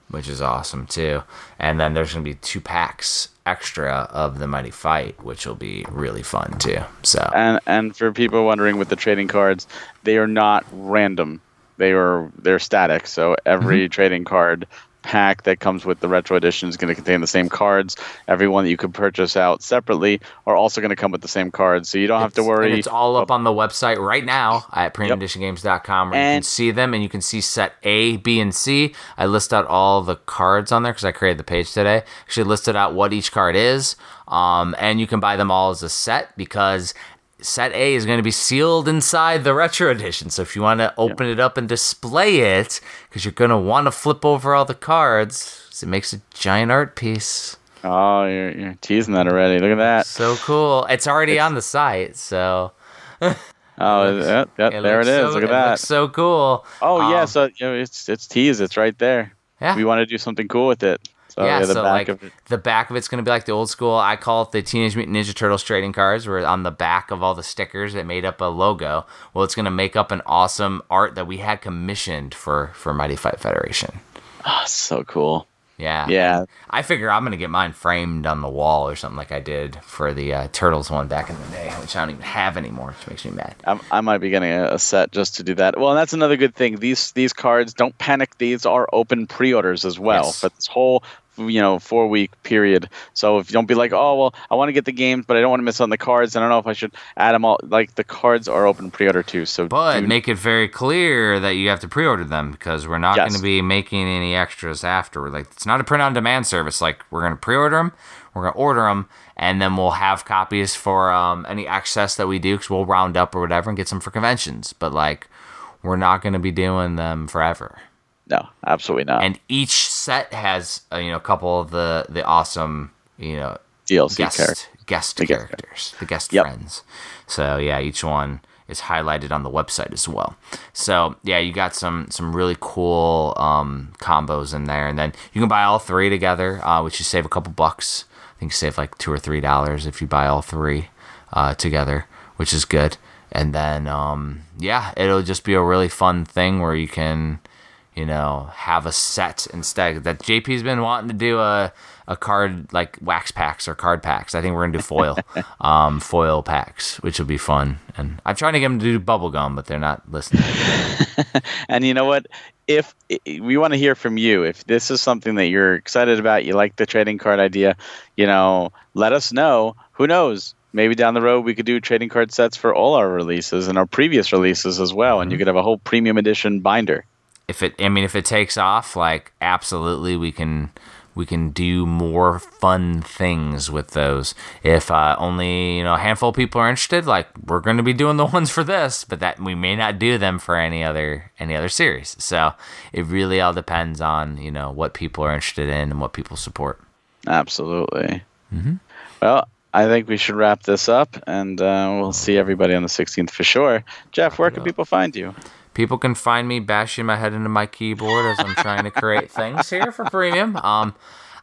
Which is awesome too. And then there's gonna be two packs extra of the Mighty Fight, which will be really fun too. So and and for people wondering with the trading cards, they are not random. They are they're static. So every mm-hmm. trading card pack that comes with the retro edition is going to contain the same cards. Every one that you could purchase out separately are also going to come with the same cards, so you don't it's, have to worry. it's all up on the website right now at premiumeditiongames.com where and you can see them and you can see set A, B, and C. I list out all the cards on there because I created the page today. Actually listed out what each card is. Um, and you can buy them all as a set because set A is going to be sealed inside the retro edition. So if you want to open it up and display it, because you're going to want to flip over all the cards, it makes a giant art piece. Oh, you're, you're teasing that already. Look at that. So cool. It's already it's... on the site. So. <laughs> oh, it yeah, there it is. So, Look at that. so cool. Oh um, yeah, so you know, it's it's teased. It's right there. Yeah. We want to do something cool with it. So, yeah, yeah so like the back of it's gonna be like the old school. I call it the Teenage Mutant Ninja Turtles trading cards, where on the back of all the stickers that made up a logo. Well, it's gonna make up an awesome art that we had commissioned for for Mighty Fight Federation. Oh, so cool. Yeah. Yeah. I figure I'm gonna get mine framed on the wall or something like I did for the uh, Turtles one back in the day, which I don't even have anymore, which makes me mad. I'm, i might be getting a, set just to do that. Well, and that's another good thing. These these cards don't panic. These are open pre-orders as well yes. for this whole you know four week period. So if you don't be like, oh well, I want to get the games, but I don't want to miss on the cards. I don't know if I should add them all. Like the cards are open pre-order too. So but do... make it very clear that you have to pre-order them because we're not yes. going to be making any extras after. Like it's not a print on demand service. Like we're going to pre-order them, we're going to order them, and then we'll have copies for um, any excess that we do because we'll round up or whatever and get some for conventions. But like we're not going to be doing them forever. No, absolutely not. And each set has uh, you know a couple of the the awesome you know DLC guest character. guest the characters, guest the guest yep. friends. So yeah, each one is highlighted on the website as well. So yeah, you got some some really cool um, combos in there, and then you can buy all three together, uh, which you save a couple bucks. I think you save like two or three dollars if you buy all three uh, together, which is good. and then um, yeah, it'll just be a really fun thing where you can, you know, have a set instead. That JP's been wanting to do a a card like wax packs or card packs. I think we're gonna do foil, <laughs> um, foil packs, which will be fun. And I'm trying to get them to do bubble gum, but they're not listening. <laughs> and you know what? If we want to hear from you, if this is something that you're excited about, you like the trading card idea, you know, let us know. Who knows? Maybe down the road we could do trading card sets for all our releases and our previous releases as well, and you could have a whole premium edition binder. If it, I mean, if it takes off, like absolutely, we can we can do more fun things with those. If uh, only you know a handful of people are interested, like we're going to be doing the <laughs> ones for this, but that we may not do them for any other any other series. So it really all depends on you know what people are interested in and what people support. Absolutely. Mm-hmm. Well, I think we should wrap this up, and uh, we'll see everybody on the 16th for sure. Jeff, where can people find you? People can find me bashing my head into my keyboard as I'm trying to create things here for premium. Um,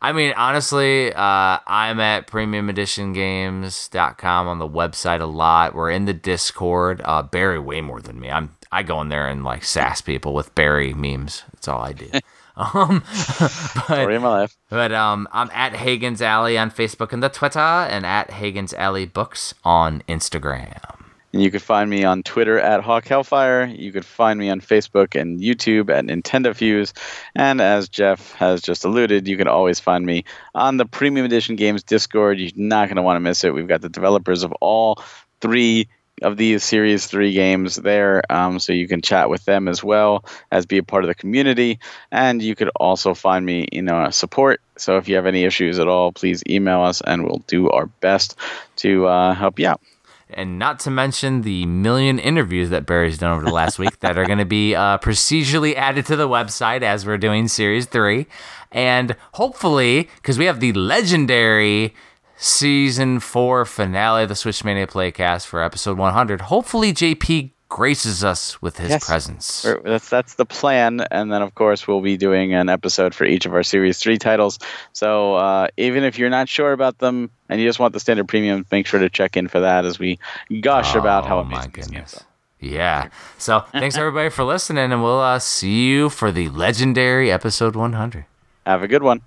I mean, honestly, uh, I'm at premiumeditiongames.com on the website a lot. We're in the Discord. Uh, Barry way more than me. I'm I go in there and like sass people with Barry memes. That's all I do. <laughs> Um, but, Story of my life. But um, I'm at Hagen's Alley on Facebook and the Twitter, and at Hagen's Alley Books on Instagram. And you could find me on Twitter at Hawk Hellfire. You could find me on Facebook and YouTube at Nintendo Fuse. And as Jeff has just alluded, you can always find me on the Premium Edition Games Discord. You're not going to want to miss it. We've got the developers of all three of these Series 3 games there, um, so you can chat with them as well as be a part of the community. And you could also find me, in know, support. So if you have any issues at all, please email us and we'll do our best to uh, help you out and not to mention the million interviews that Barry's done over the last week that are going to be uh, procedurally added to the website as we're doing series three. And hopefully, because we have the legendary season four finale of the Switch Mania Playcast for episode 100, hopefully JP graces us with his yes. presence. That's that's the plan, and then of course we'll be doing an episode for each of our Series Three titles. So uh, even if you're not sure about them and you just want the standard premium, make sure to check in for that as we gush oh, about how amazing my goodness. Yeah. So thanks everybody for listening, and we'll uh, see you for the legendary episode 100. Have a good one.